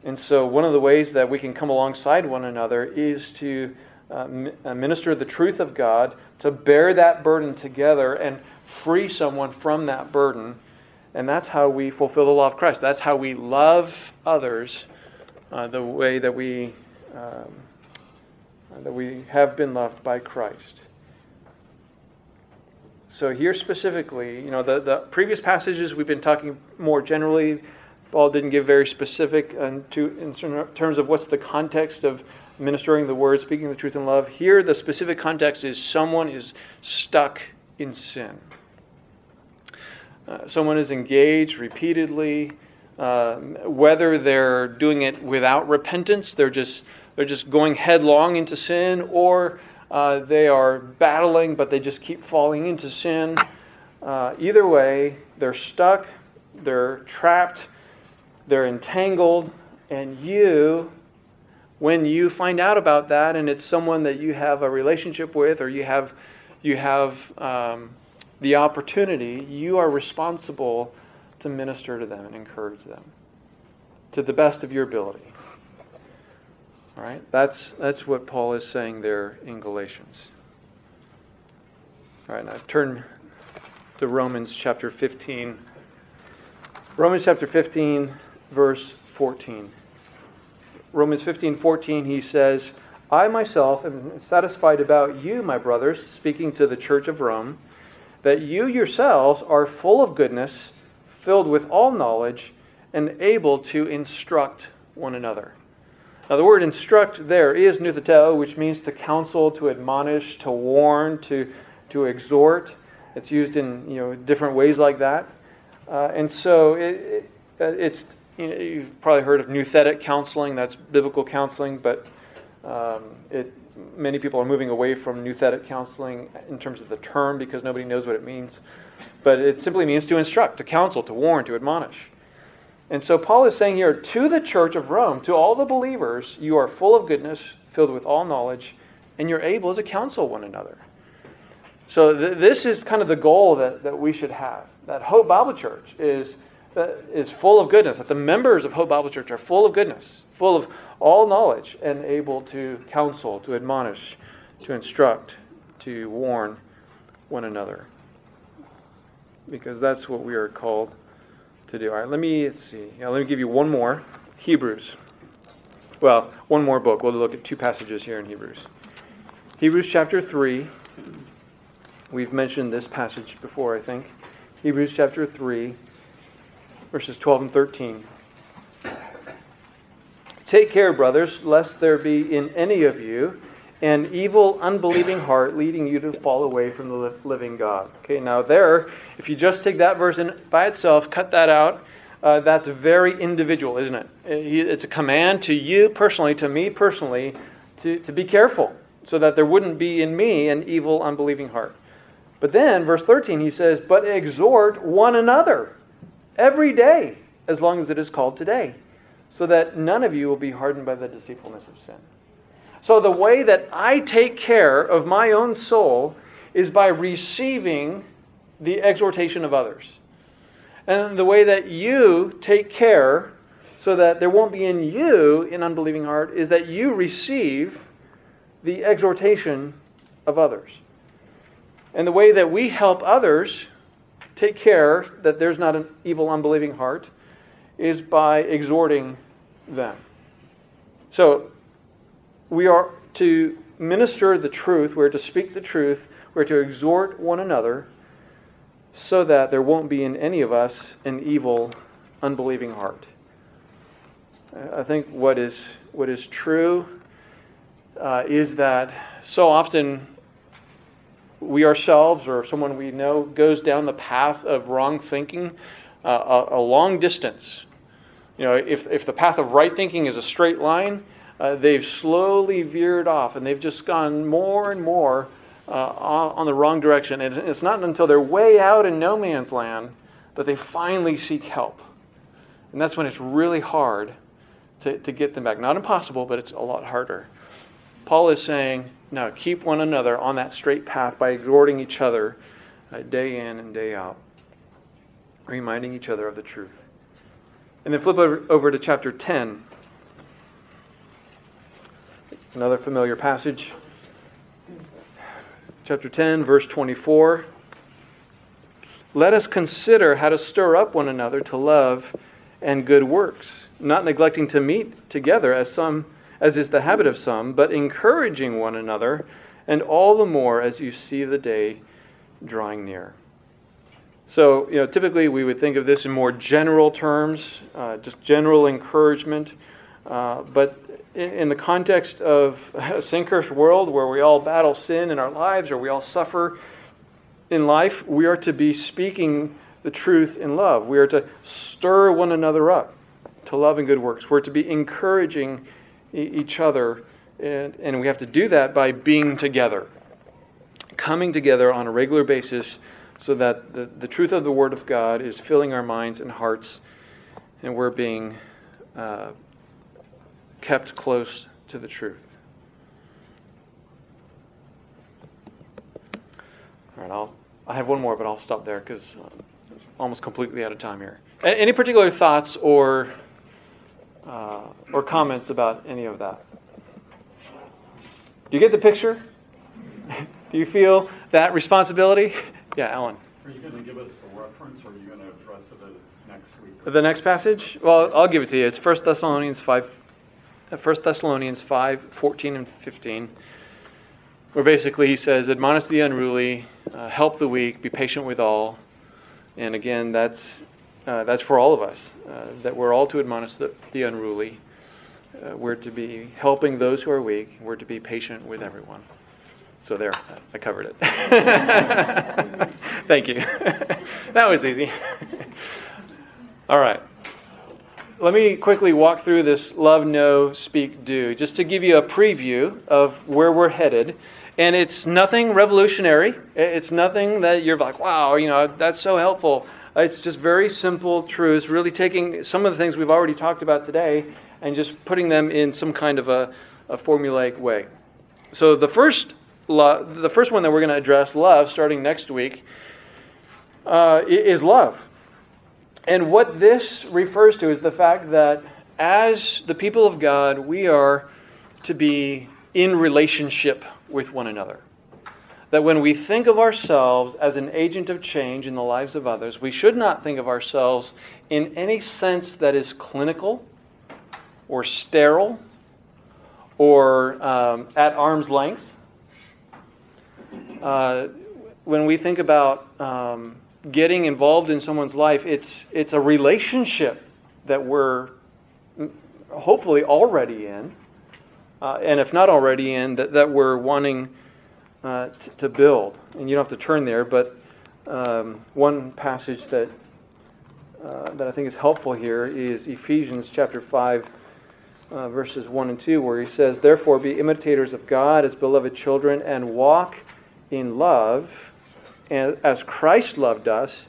And so, one of the ways that we can come alongside one another is to uh, uh, minister the truth of God, to bear that burden together and free someone from that burden. And that's how we fulfill the law of Christ. That's how we love others uh, the way that we, um, that we have been loved by Christ. So, here specifically, you know, the, the previous passages we've been talking more generally Paul didn't give very specific to, in terms of what's the context of ministering the word, speaking the truth in love. Here, the specific context is someone is stuck in sin. Uh, someone is engaged repeatedly, uh, whether they're doing it without repentance, they're just they're just going headlong into sin, or uh, they are battling, but they just keep falling into sin. Uh, either way, they're stuck, they're trapped, they're entangled, and you, when you find out about that, and it's someone that you have a relationship with, or you have you have um, the opportunity, you are responsible to minister to them and encourage them to the best of your ability. All right, that's that's what Paul is saying there in Galatians. All right, now turn to Romans chapter 15. Romans chapter 15 verse 14. Romans 15 14, he says, I myself am satisfied about you, my brothers, speaking to the church of Rome, that you yourselves are full of goodness, filled with all knowledge, and able to instruct one another. Now, the word instruct there is noutheteo, which means to counsel, to admonish, to warn, to, to exhort. It's used in you know different ways like that. Uh, and so it, it, it's you know, you've probably heard of nouthetic counseling. That's biblical counseling, but um, it, many people are moving away from nouthetic counseling in terms of the term because nobody knows what it means. But it simply means to instruct, to counsel, to warn, to admonish. And so Paul is saying here to the church of Rome, to all the believers, you are full of goodness, filled with all knowledge, and you're able to counsel one another. So th- this is kind of the goal that, that we should have. That Hope Bible Church is that is full of goodness, that the members of Hope Bible Church are full of goodness, full of all knowledge, and able to counsel, to admonish, to instruct, to warn one another. Because that's what we are called to do. All right, let me let's see. Let me give you one more. Hebrews. Well, one more book. We'll look at two passages here in Hebrews. Hebrews chapter 3. We've mentioned this passage before, I think. Hebrews chapter 3 verses 12 and 13. Take care, brothers, lest there be in any of you an evil, unbelieving heart leading you to fall away from the living God. Okay, now there, if you just take that verse in by itself, cut that out, uh, that's very individual, isn't it? Uh, it's a command to you personally, to me personally, to, to be careful so that there wouldn't be in me an evil, unbelieving heart. But then, verse 13, he says, But exhort one another every day, as long as it is called today, so that none of you will be hardened by the deceitfulness of sin. So, the way that I take care of my own soul is by receiving the exhortation of others. And the way that you take care so that there won't be in you an unbelieving heart is that you receive the exhortation of others. And the way that we help others take care that there's not an evil, unbelieving heart is by exhorting them. So, we are to minister the truth, we're to speak the truth, we're to exhort one another so that there won't be in any of us an evil, unbelieving heart. I think what is, what is true uh, is that so often we ourselves or someone we know goes down the path of wrong thinking uh, a, a, long distance. You know, if, if the path of right thinking is a straight line, uh, they've slowly veered off and they've just gone more and more uh, on the wrong direction. And it's not until they're way out in no man's land that they finally seek help. And that's when it's really hard to, to get them back. Not impossible, but it's a lot harder. Paul is saying, no, keep one another on that straight path by exhorting each other uh, day in and day out, reminding each other of the truth. And then flip over, over to chapter 10. Another familiar passage. Chapter 10, verse 24. Let us consider how to stir up one another to love and good works, not neglecting to meet together as some as is the habit of some, but encouraging one another, and all the more as you see the day drawing near. So, you know, typically we would think of this in more general terms, uh, just general encouragement. Uh, but in, the context of a sin cursed world where we all battle sin in our lives or we all suffer in life, we are to be speaking the truth in love. We are to stir one another up to love and good works. We're to be encouraging each other, and, and we have to do that by being together, coming together on a regular basis so that the, the truth of the Word of God is filling our minds and hearts, and we're being uh, kept close to the truth. All right, I'll, I have one more, but I'll stop there because I'm almost completely out of time here. Any particular thoughts or uh, or comments about any of that? Do you get the picture? Do you feel that responsibility? Yeah, Alan. Are you going to give us a reference, or are you going to address it next week? The next passage? Well, I'll give it to you. It's 1 Thessalonians 5, 1 uh, Thessalonians 5, 14 and 15, where basically he says, Admonish the unruly, uh, help the weak, be patient with all. And again, that's uh, that's for all of us, uh, that we're all to admonish the, the unruly. Uh, we're to be helping those who are weak. We're to be patient with everyone. So there, I covered it. Thank you. that was easy. all right. Let me quickly walk through this love, know, speak, do, just to give you a preview of where we're headed. And it's nothing revolutionary. It's nothing that you're like, wow, you know, that's so helpful. It's just very simple truths, really taking some of the things we've already talked about today and just putting them in some kind of a, a formulaic way. So the first, lo- the first one that we're going to address, love, starting next week, uh, is love. And what this refers to is the fact that as the people of God, we are to be in relationship with one another that when we think of ourselves as an agent of change in the lives of others, we should not think of ourselves in any sense that is clinical or sterile or um, at arm's length. Uh, when we think about um, getting involved in someone's life, it's, it's a relationship that we're hopefully already in. Uh, and if not already in, that, that we're wanting uh, t- to build. And you don't have to turn there, but um, one passage that uh, that I think is helpful here is Ephesians chapter five, uh, verses one and two, where he says, "Therefore, be imitators of God as beloved children, and walk in love, as Christ loved us,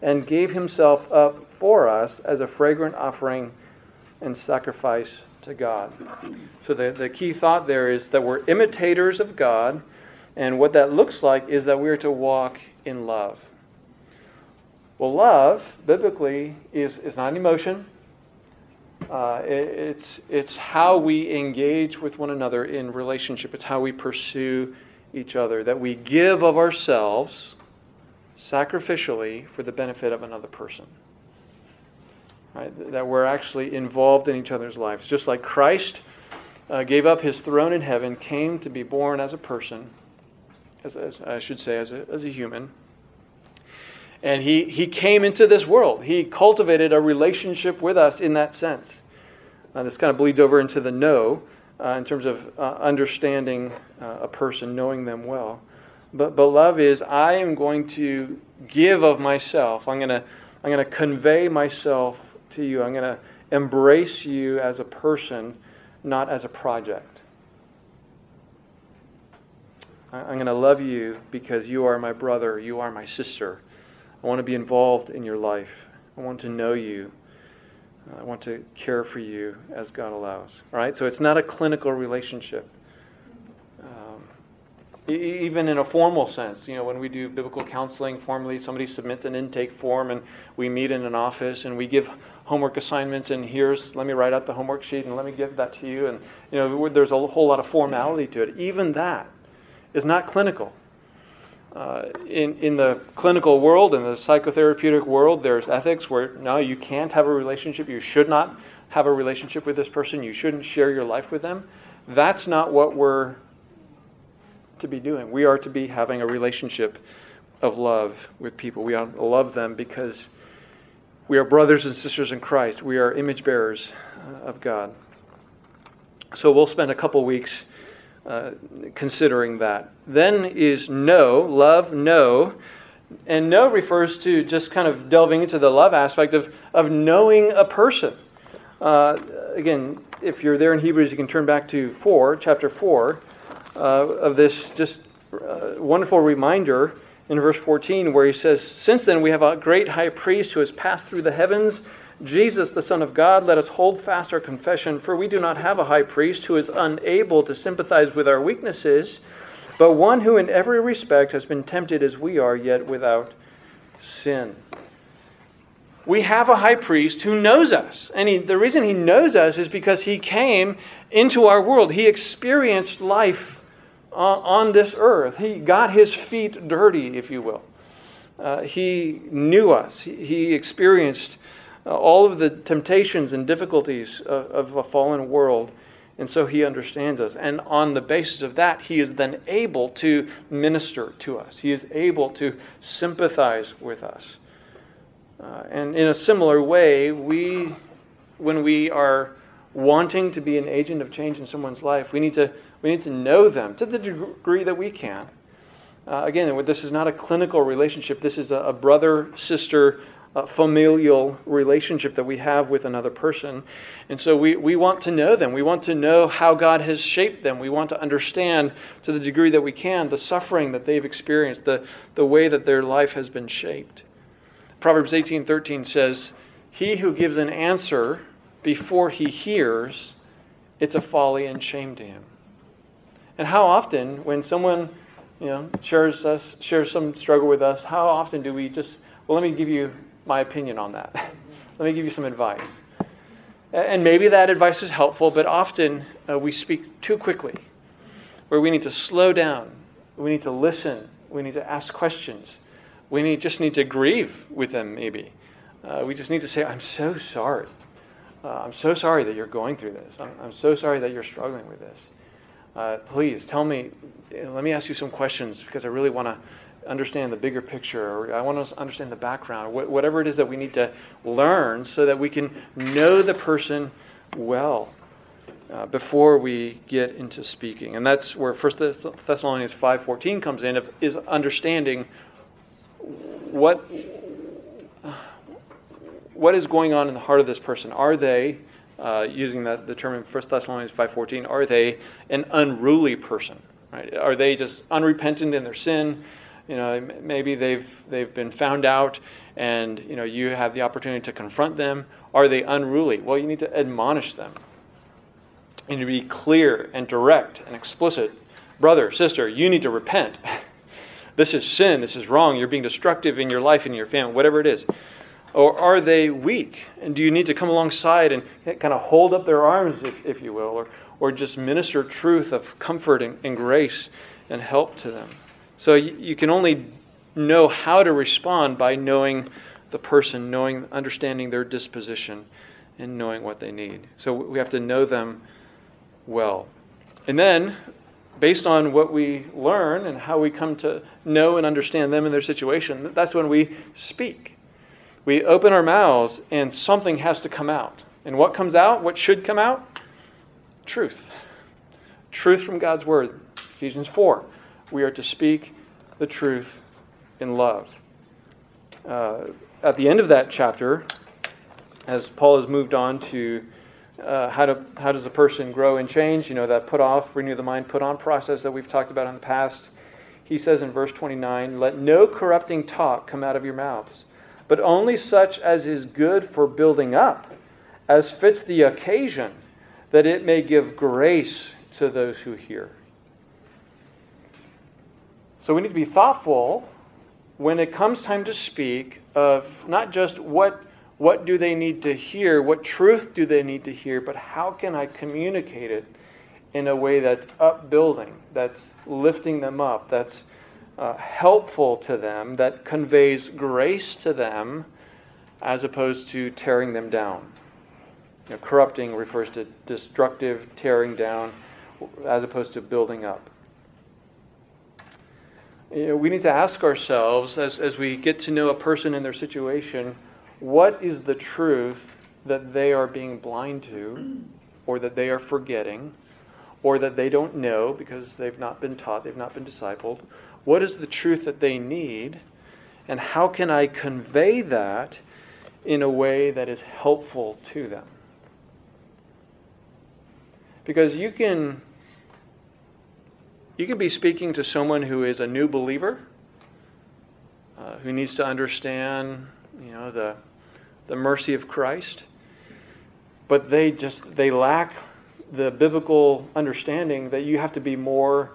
and gave Himself up for us as a fragrant offering and sacrifice." To God. So, the, the key thought there is that we're imitators of God, and what that looks like is that we're to walk in love. Well, love, biblically, is, is not an emotion. Uh, it, it's, it's how we engage with one another in relationship. It's how we pursue each other. That we give of ourselves sacrificially for the benefit of another person. Right? That we're actually involved in each other's lives. Just like Christ uh, gave up his throne in heaven, came to be born as a person as, as I should say, as a, as a human. And he, he came into this world. He cultivated a relationship with us in that sense. Uh, this kind of bleeds over into the know uh, in terms of uh, understanding uh, a person, knowing them well. But, but love is I am going to give of myself. I'm going to, I'm going to convey myself to you. I'm going to embrace you as a person, not as a project. I'm going to love you because you are my brother, you are my sister. I want to be involved in your life. I want to know you. I want to care for you as God allows. All right? So it's not a clinical relationship. Even in a formal sense, you know, when we do biblical counseling formally, somebody submits an intake form and we meet in an office and we give homework assignments and here's let me write out the homework sheet and let me give that to you and you know there's a whole lot of formality to it even that is not clinical uh, in, in the clinical world, in the psychotherapeutic world, there's ethics where no, you can't have a relationship. You should not have a relationship with this person. You shouldn't share your life with them. That's not what we're to be doing. We are to be having a relationship of love with people. We ought to love them because we are brothers and sisters in Christ. We are image bearers uh, of God. So we'll spend a couple weeks uh, considering that. Then is know, love, know. And know refers to just kind of delving into the love aspect of, of knowing a person. Uh, again, if you're there in Hebrews, you can turn back to 4, chapter 4, uh, of this just uh, wonderful reminder in verse 14 where he says, Since then we have a great high priest who has passed through the heavens Jesus, the Son of God, let us hold fast our confession, for we do not have a high priest who is unable to sympathize with our weaknesses, but one who in every respect has been tempted as we are, yet without sin. We have a high priest who knows us. And he, the reason he knows us is because he came into our world. He experienced life on, this earth. He got his feet dirty, if you will. Uh, he knew us. He, he experienced uh, all of the temptations and difficulties of, of a fallen world. And so he understands us. And on the basis of that, he is then able to minister to us. He is able to sympathize with us. Uh, and in a similar way, we, when we are wanting to be an agent of change in someone's life, we need to, we need to know them to the degree that we can. Uh, again, this is not a clinical relationship. This is a, a brother sister uh, familial relationship that we have with another person. And so we, we want to know them. We want to know how God has shaped them. We want to understand, to the degree that we can, the suffering that they've experienced, the, the way that their life has been shaped. Proverbs 18:13 says, "He who gives an answer before he hears, it's a folly and shame to him." And how often, when someone you know shares us shares some struggle with us, how often do we just well, let me give you my opinion on that. Let me give you some advice. And maybe that advice is helpful, but often uh, we speak too quickly, where we need to slow down, we need to listen, we need to ask questions, we need, just need to grieve with them, maybe. Uh, we just need to say, I'm so sorry. Uh, I'm so sorry that you're going through this. I'm, I'm so sorry that you're struggling with this. Uh, please tell me, let me ask you some questions because I really want to understand the bigger picture, or I want to understand the background, whatever it is that we need to learn so that we can know the person well uh, before we get into speaking. And that's where 1 Thessalonians 5.14 comes in, is understanding what, what is going on in the heart of this person. Are they, uh, using that, the term in 1 Thessalonians 5.14, are they an unruly person? Right? Are they just unrepentant in their sin? you know maybe they've they've been found out and you know you have the opportunity to confront them. Are they unruly? Well you need to admonish them. You need to be clear and direct and explicit. Brother sister you need to repent. This is sin. This is wrong. You're being destructive in your life and your family whatever it is or are they weak and do you need to come alongside and kind of hold up their arms if, if you will or, or just minister truth of comfort and, and grace and help to them so you can only know how to respond by knowing the person, knowing, understanding their disposition, and knowing what they need. So we have to know them well. And then, based on what we learn and how we come to know and understand them and their situation, that's when we speak. We open our mouths and something has to come out. And what comes out? What should come out? Truth. Truth from God's Word. Ephesians 4 we are to speak the truth in love. Uh, at the end of that chapter, as Paul has moved on to uh, how, to, how does a person grow and change, you know, that put off, renew the mind, put on process that we've talked about in the past, he says in verse 29 Let no corrupting talk come out of your mouths, but only such as is good for building up, as fits the occasion, that it may give grace to those who hear. So we need to be thoughtful when it comes time to speak of not just what what do they need to hear, what truth do they need to hear, but how can I communicate it in a way that's upbuilding, that's lifting them up, that's uh, helpful to them, that conveys grace to them, as opposed to tearing them down. You know, corrupting refers to destructive, tearing down, as opposed to building up. You know, we need to ask ourselves as, as we get to know a person and their situation what is the truth that they are being blind to, or that they are forgetting, or that they don't know because they've not been taught, they've not been discipled? What is the truth that they need? And how can I convey that in a way that is helpful to them? Because you can you can be speaking to someone who is a new believer, uh, who needs to understand, you know, the the mercy of Christ, but they just they lack the biblical understanding that you have to be more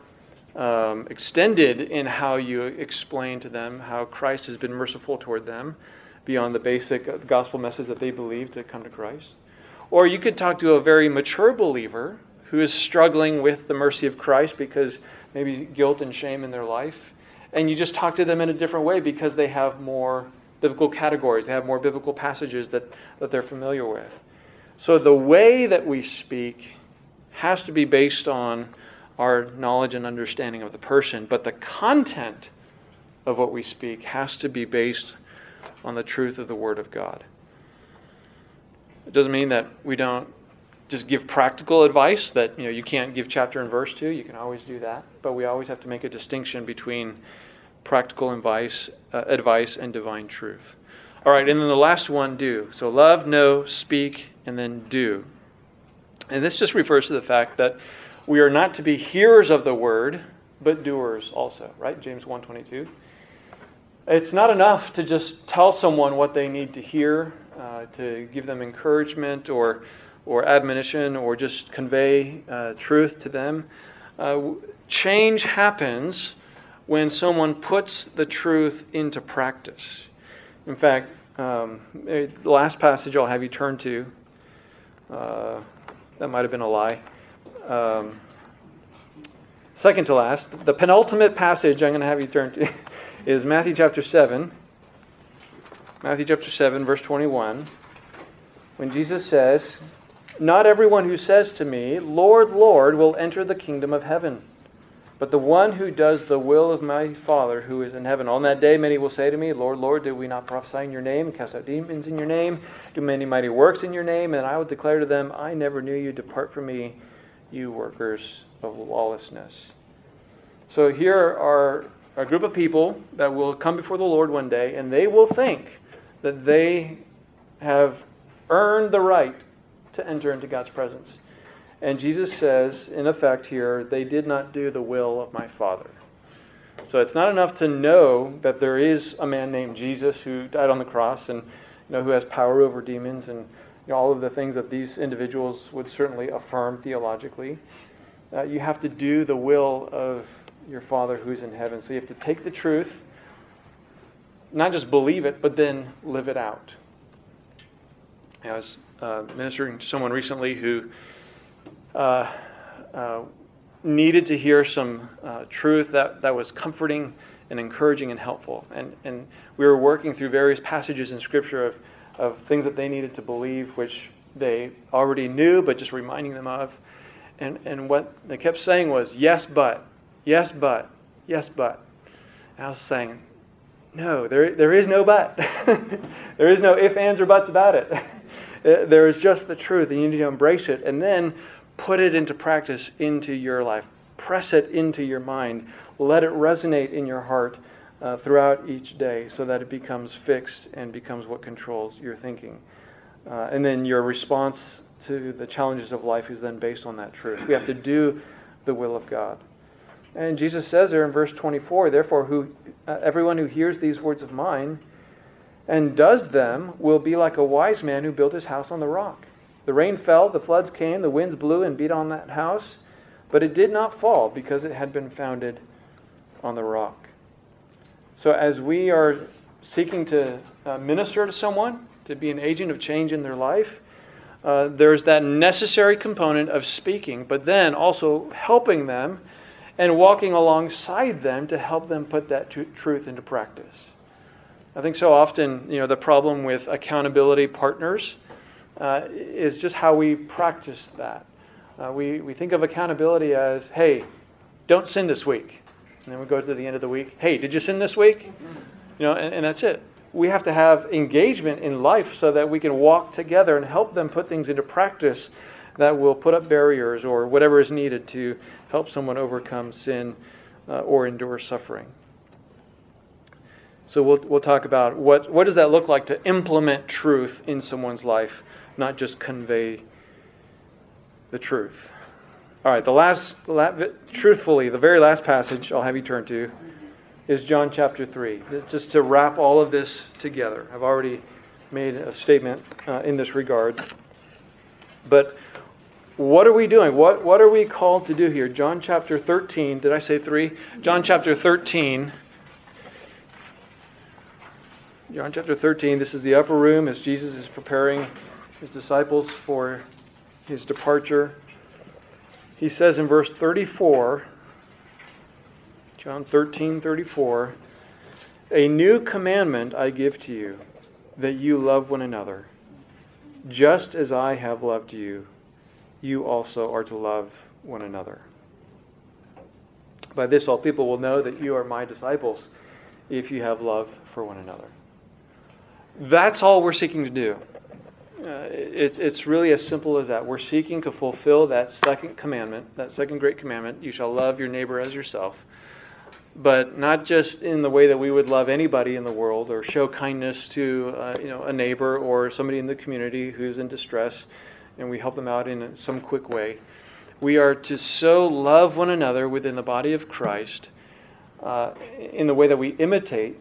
um, extended in how you explain to them how Christ has been merciful toward them beyond the basic gospel message that they believe to come to Christ. Or you could talk to a very mature believer who is struggling with the mercy of Christ because maybe guilt and shame in their life. And you just talk to them in a different way because they have more biblical categories, they have more biblical passages that, that they're familiar with. So the way that we speak has to be based on our knowledge and understanding of the person, but the content of what we speak has to be based on the truth of the Word of God. It doesn't mean that we don't just give practical advice that you know you can't give chapter and verse to. You can always do that, but we always have to make a distinction between practical advice, uh, advice and divine truth. All right, and then the last one, do. So love, know, speak, and then do. And this just refers to the fact that we are not to be hearers of the word, but doers also, right? James 1:22. It's not enough to just tell someone what they need to hear, uh, to give them encouragement or or admonition or just convey uh, truth to them. Uh, change happens when someone puts the truth into practice. In fact, um, the last passage I'll have you turn to, uh, that might have been a lie. Um, second to last, the penultimate passage I'm going to have you turn to is Matthew chapter 7. Matthew chapter 7, verse 21. When Jesus says, not everyone who says to me, Lord, Lord, will enter the kingdom of heaven, but the one who does the will of my Father who is in heaven. On that day, many will say to me, Lord, Lord, did we not prophesy in your name, cast out demons in your name, do many mighty works in your name? And I will declare to them, I never knew you. Depart from me, you workers of lawlessness. So here are a group of people that will come before the Lord one day, and they will think that they have earned the right to enter into God's presence. And Jesus says, in effect, here, they did not do the will of my Father. So it's not enough to know that there is a man named Jesus who died on the cross and you know, who has power over demons and know, all of the things that these individuals would certainly affirm theologically. Uh, you have to do the will of your Father who's in heaven. So you have to take the truth, not just believe it, but then live it out. I was uh, ministering to someone recently who uh, uh, needed to hear some uh, truth that, that was comforting and encouraging and helpful. And, and we were working through various passages in Scripture of, of things that they needed to believe, which they already knew, but just reminding them of. And, and what they kept saying was, yes, but, yes, but, yes, but. And I was saying, no, there, there is no but. there is no if, ands, or buts about it. Uh, there is just the truth, and you need to embrace it and then put it into practice into your life. Press it into your mind. let it resonate in your heart uh, throughout each day so that it becomes fixed and becomes what controls your thinking. Uh, and then your response to the challenges of life is then based on that truth. We have to do the will of God. And Jesus says there in verse 24, therefore, who, uh, everyone who hears these words of mine and does them will be like a wise man who built his house on the rock. The rain fell, the floods came, the winds blew and beat on that house, but it did not fall because it had been founded on the rock. So, as we are seeking to uh, minister to someone, to be an agent of change in their life, uh, there's that necessary component of speaking, but then also helping them and walking alongside them to help them put that t- truth into practice. I think so often, you know, the problem with accountability partners uh, is just how we practice that. Uh, we, we think of accountability as, hey, don't sin this week. And then we go to the end of the week, hey, did you sin this week? You know, and, and that's it. We have to have engagement in life so that we can walk together and help them put things into practice that will put up barriers or whatever is needed to help someone overcome sin uh, or endure suffering. So we'll, we'll talk about what, what does that look like to implement truth in someone's life, not just convey the truth. All right, the last, truthfully, the very last passage I'll have you turn to is John chapter 3. Just to wrap all of this together. I've already made a statement uh, in this regard. But what are we doing? What, what are we called to do here? John chapter 13. Did I say 3? John chapter 13. John chapter 13. This is the upper room as Jesus is preparing his disciples for his departure. He says in verse 34, John 13, 34, A new commandment I give to you, that you love one another, just as I have loved you you also are to love one another. By this, all people will know that you are my disciples if you have love for one another. That's all we're seeking to do. Uh, it's, it's really as simple as that. We're seeking to fulfill that second commandment, that second great commandment you shall love your neighbor as yourself. But not just in the way that we would love anybody in the world or show kindness to uh, you know, a neighbor or somebody in the community who's in distress and we help them out in some quick way. We are to so love one another within the body of Christ uh, in the way that we imitate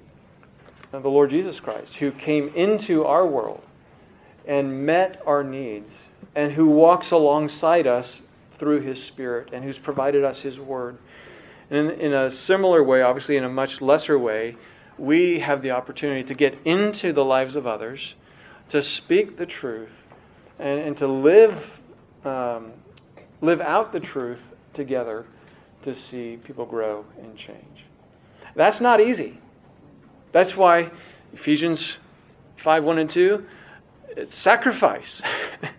the Lord Jesus Christ, who came into our world and met our needs, and who walks alongside us through his Spirit, and who's provided us his word. And in, in a similar way, obviously in a much lesser way, we have the opportunity to get into the lives of others, to speak the truth, and, and to live, um, live out the truth together to see people grow and change. That's not easy. That's why Ephesians 5 1 and 2, it's sacrifice.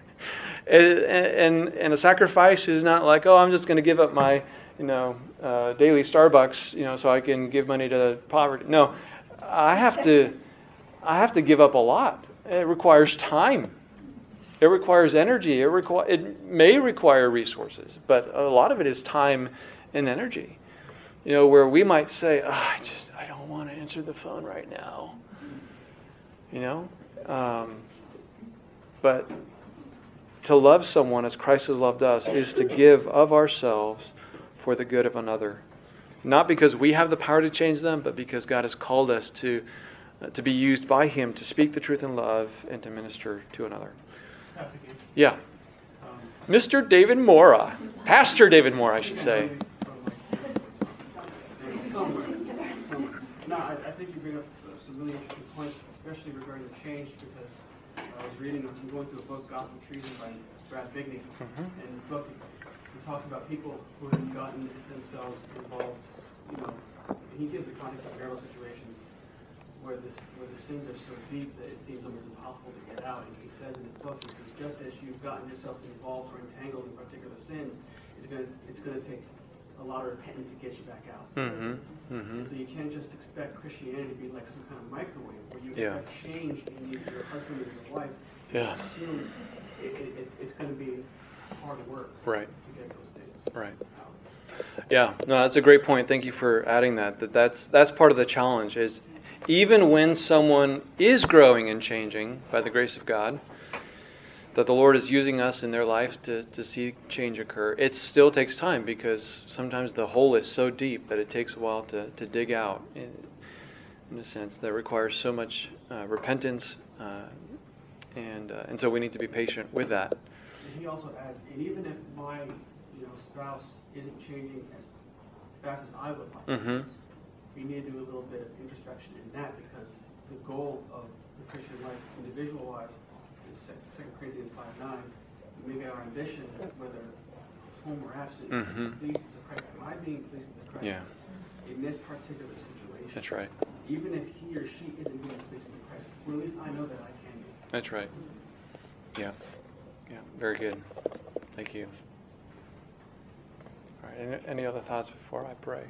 and, and, a sacrifice is not like, oh, I'm just going to give up my you know, uh, daily Starbucks, you know, so I can give money to poverty. No, I have to, I have to give up a lot. It requires time. It requires energy. It, requ- it may require resources, but a lot of it is time and energy. You know, where we might say, oh, I just, I don't want to answer the phone right now. You know? Um, but to love someone as Christ has loved us is to give of ourselves for the good of another. Not because we have the power to change them, but because God has called us to, uh, to be used by Him to speak the truth in love and to minister to another. Yeah. Mr. David Mora. Pastor David Mora, I should say. No, I, I think you bring up some really interesting points, especially regarding the change, because I was reading, I'm going through a book, Gospel Treason by Brad Bigney, mm-hmm. and the book he talks about people who have gotten themselves involved, you know, he gives a context of marital situations where, this, where the sins are so deep that it seems almost impossible to get out. And he says in his book, he says, just as you've gotten yourself involved or entangled in particular sins, it's going to, it's going to take a lot of repentance to get you back out. Mm-hmm. Mm-hmm. So you can't just expect Christianity to be like some kind of microwave where you expect yeah. change in your husband and your wife. Yeah. Assume it, it, it's going to be hard work right. to get those things right. out. Yeah, no, that's a great point. Thank you for adding that. That that's that's part of the challenge is even when someone is growing and changing by the grace of God, that the Lord is using us in their lives to, to see change occur. It still takes time because sometimes the hole is so deep that it takes a while to, to dig out, in, in a sense, that requires so much uh, repentance. Uh, and, uh, and so we need to be patient with that. And he also adds, and even if my you know, spouse isn't changing as fast as I would like, mm-hmm. we need to do a little bit of introspection in that because the goal of the Christian life, individual wise. 2 Corinthians 5 9, maybe our ambition, whether home or absent, mm-hmm. pleased to Christ. Am I being pleased to Christ yeah. in this particular situation? That's right. Even if he or she isn't being pleased to Christ, or at least I know that I can be. That's right. Yeah. Yeah. Very good. Thank you. All right. Any, any other thoughts before I pray?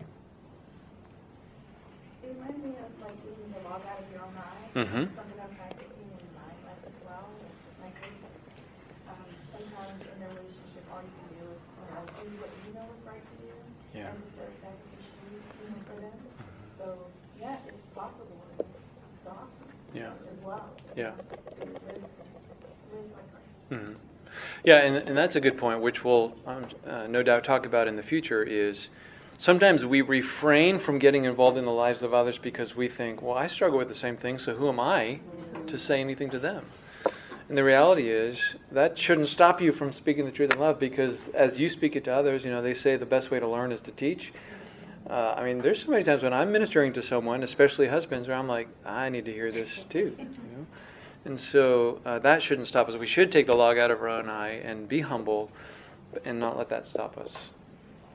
It reminds me of like reading the log out of your own eye. Mm-hmm. Something I'm practicing Sometimes in a relationship, all you can do is you know, do what you know is right for you Yeah. and to serve sacrificially you know, for them. So yeah, it's possible. It's, it's awesome Yeah. as well. Yeah. To live, live like Christ. hmm Yeah, and, and that's a good point, which we'll um, uh, no doubt talk about in the future. Is sometimes we refrain from getting involved in the lives of others because we think, well, I struggle with the same thing, so who am I to say anything to them? And the reality is that shouldn't stop you from speaking the truth in love because as you speak it to others, you know, they say the best way to learn is to teach. Uh, I mean, there's so many times when I'm ministering to someone, especially husbands, where I'm like, I need to hear this too. You know? And so uh, that shouldn't stop us. We should take the log out of our own eye and be humble and not let that stop us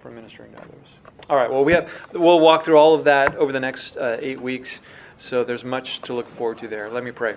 from ministering to others. All right, well, we have, we'll walk through all of that over the next uh, eight weeks. So there's much to look forward to there. Let me pray.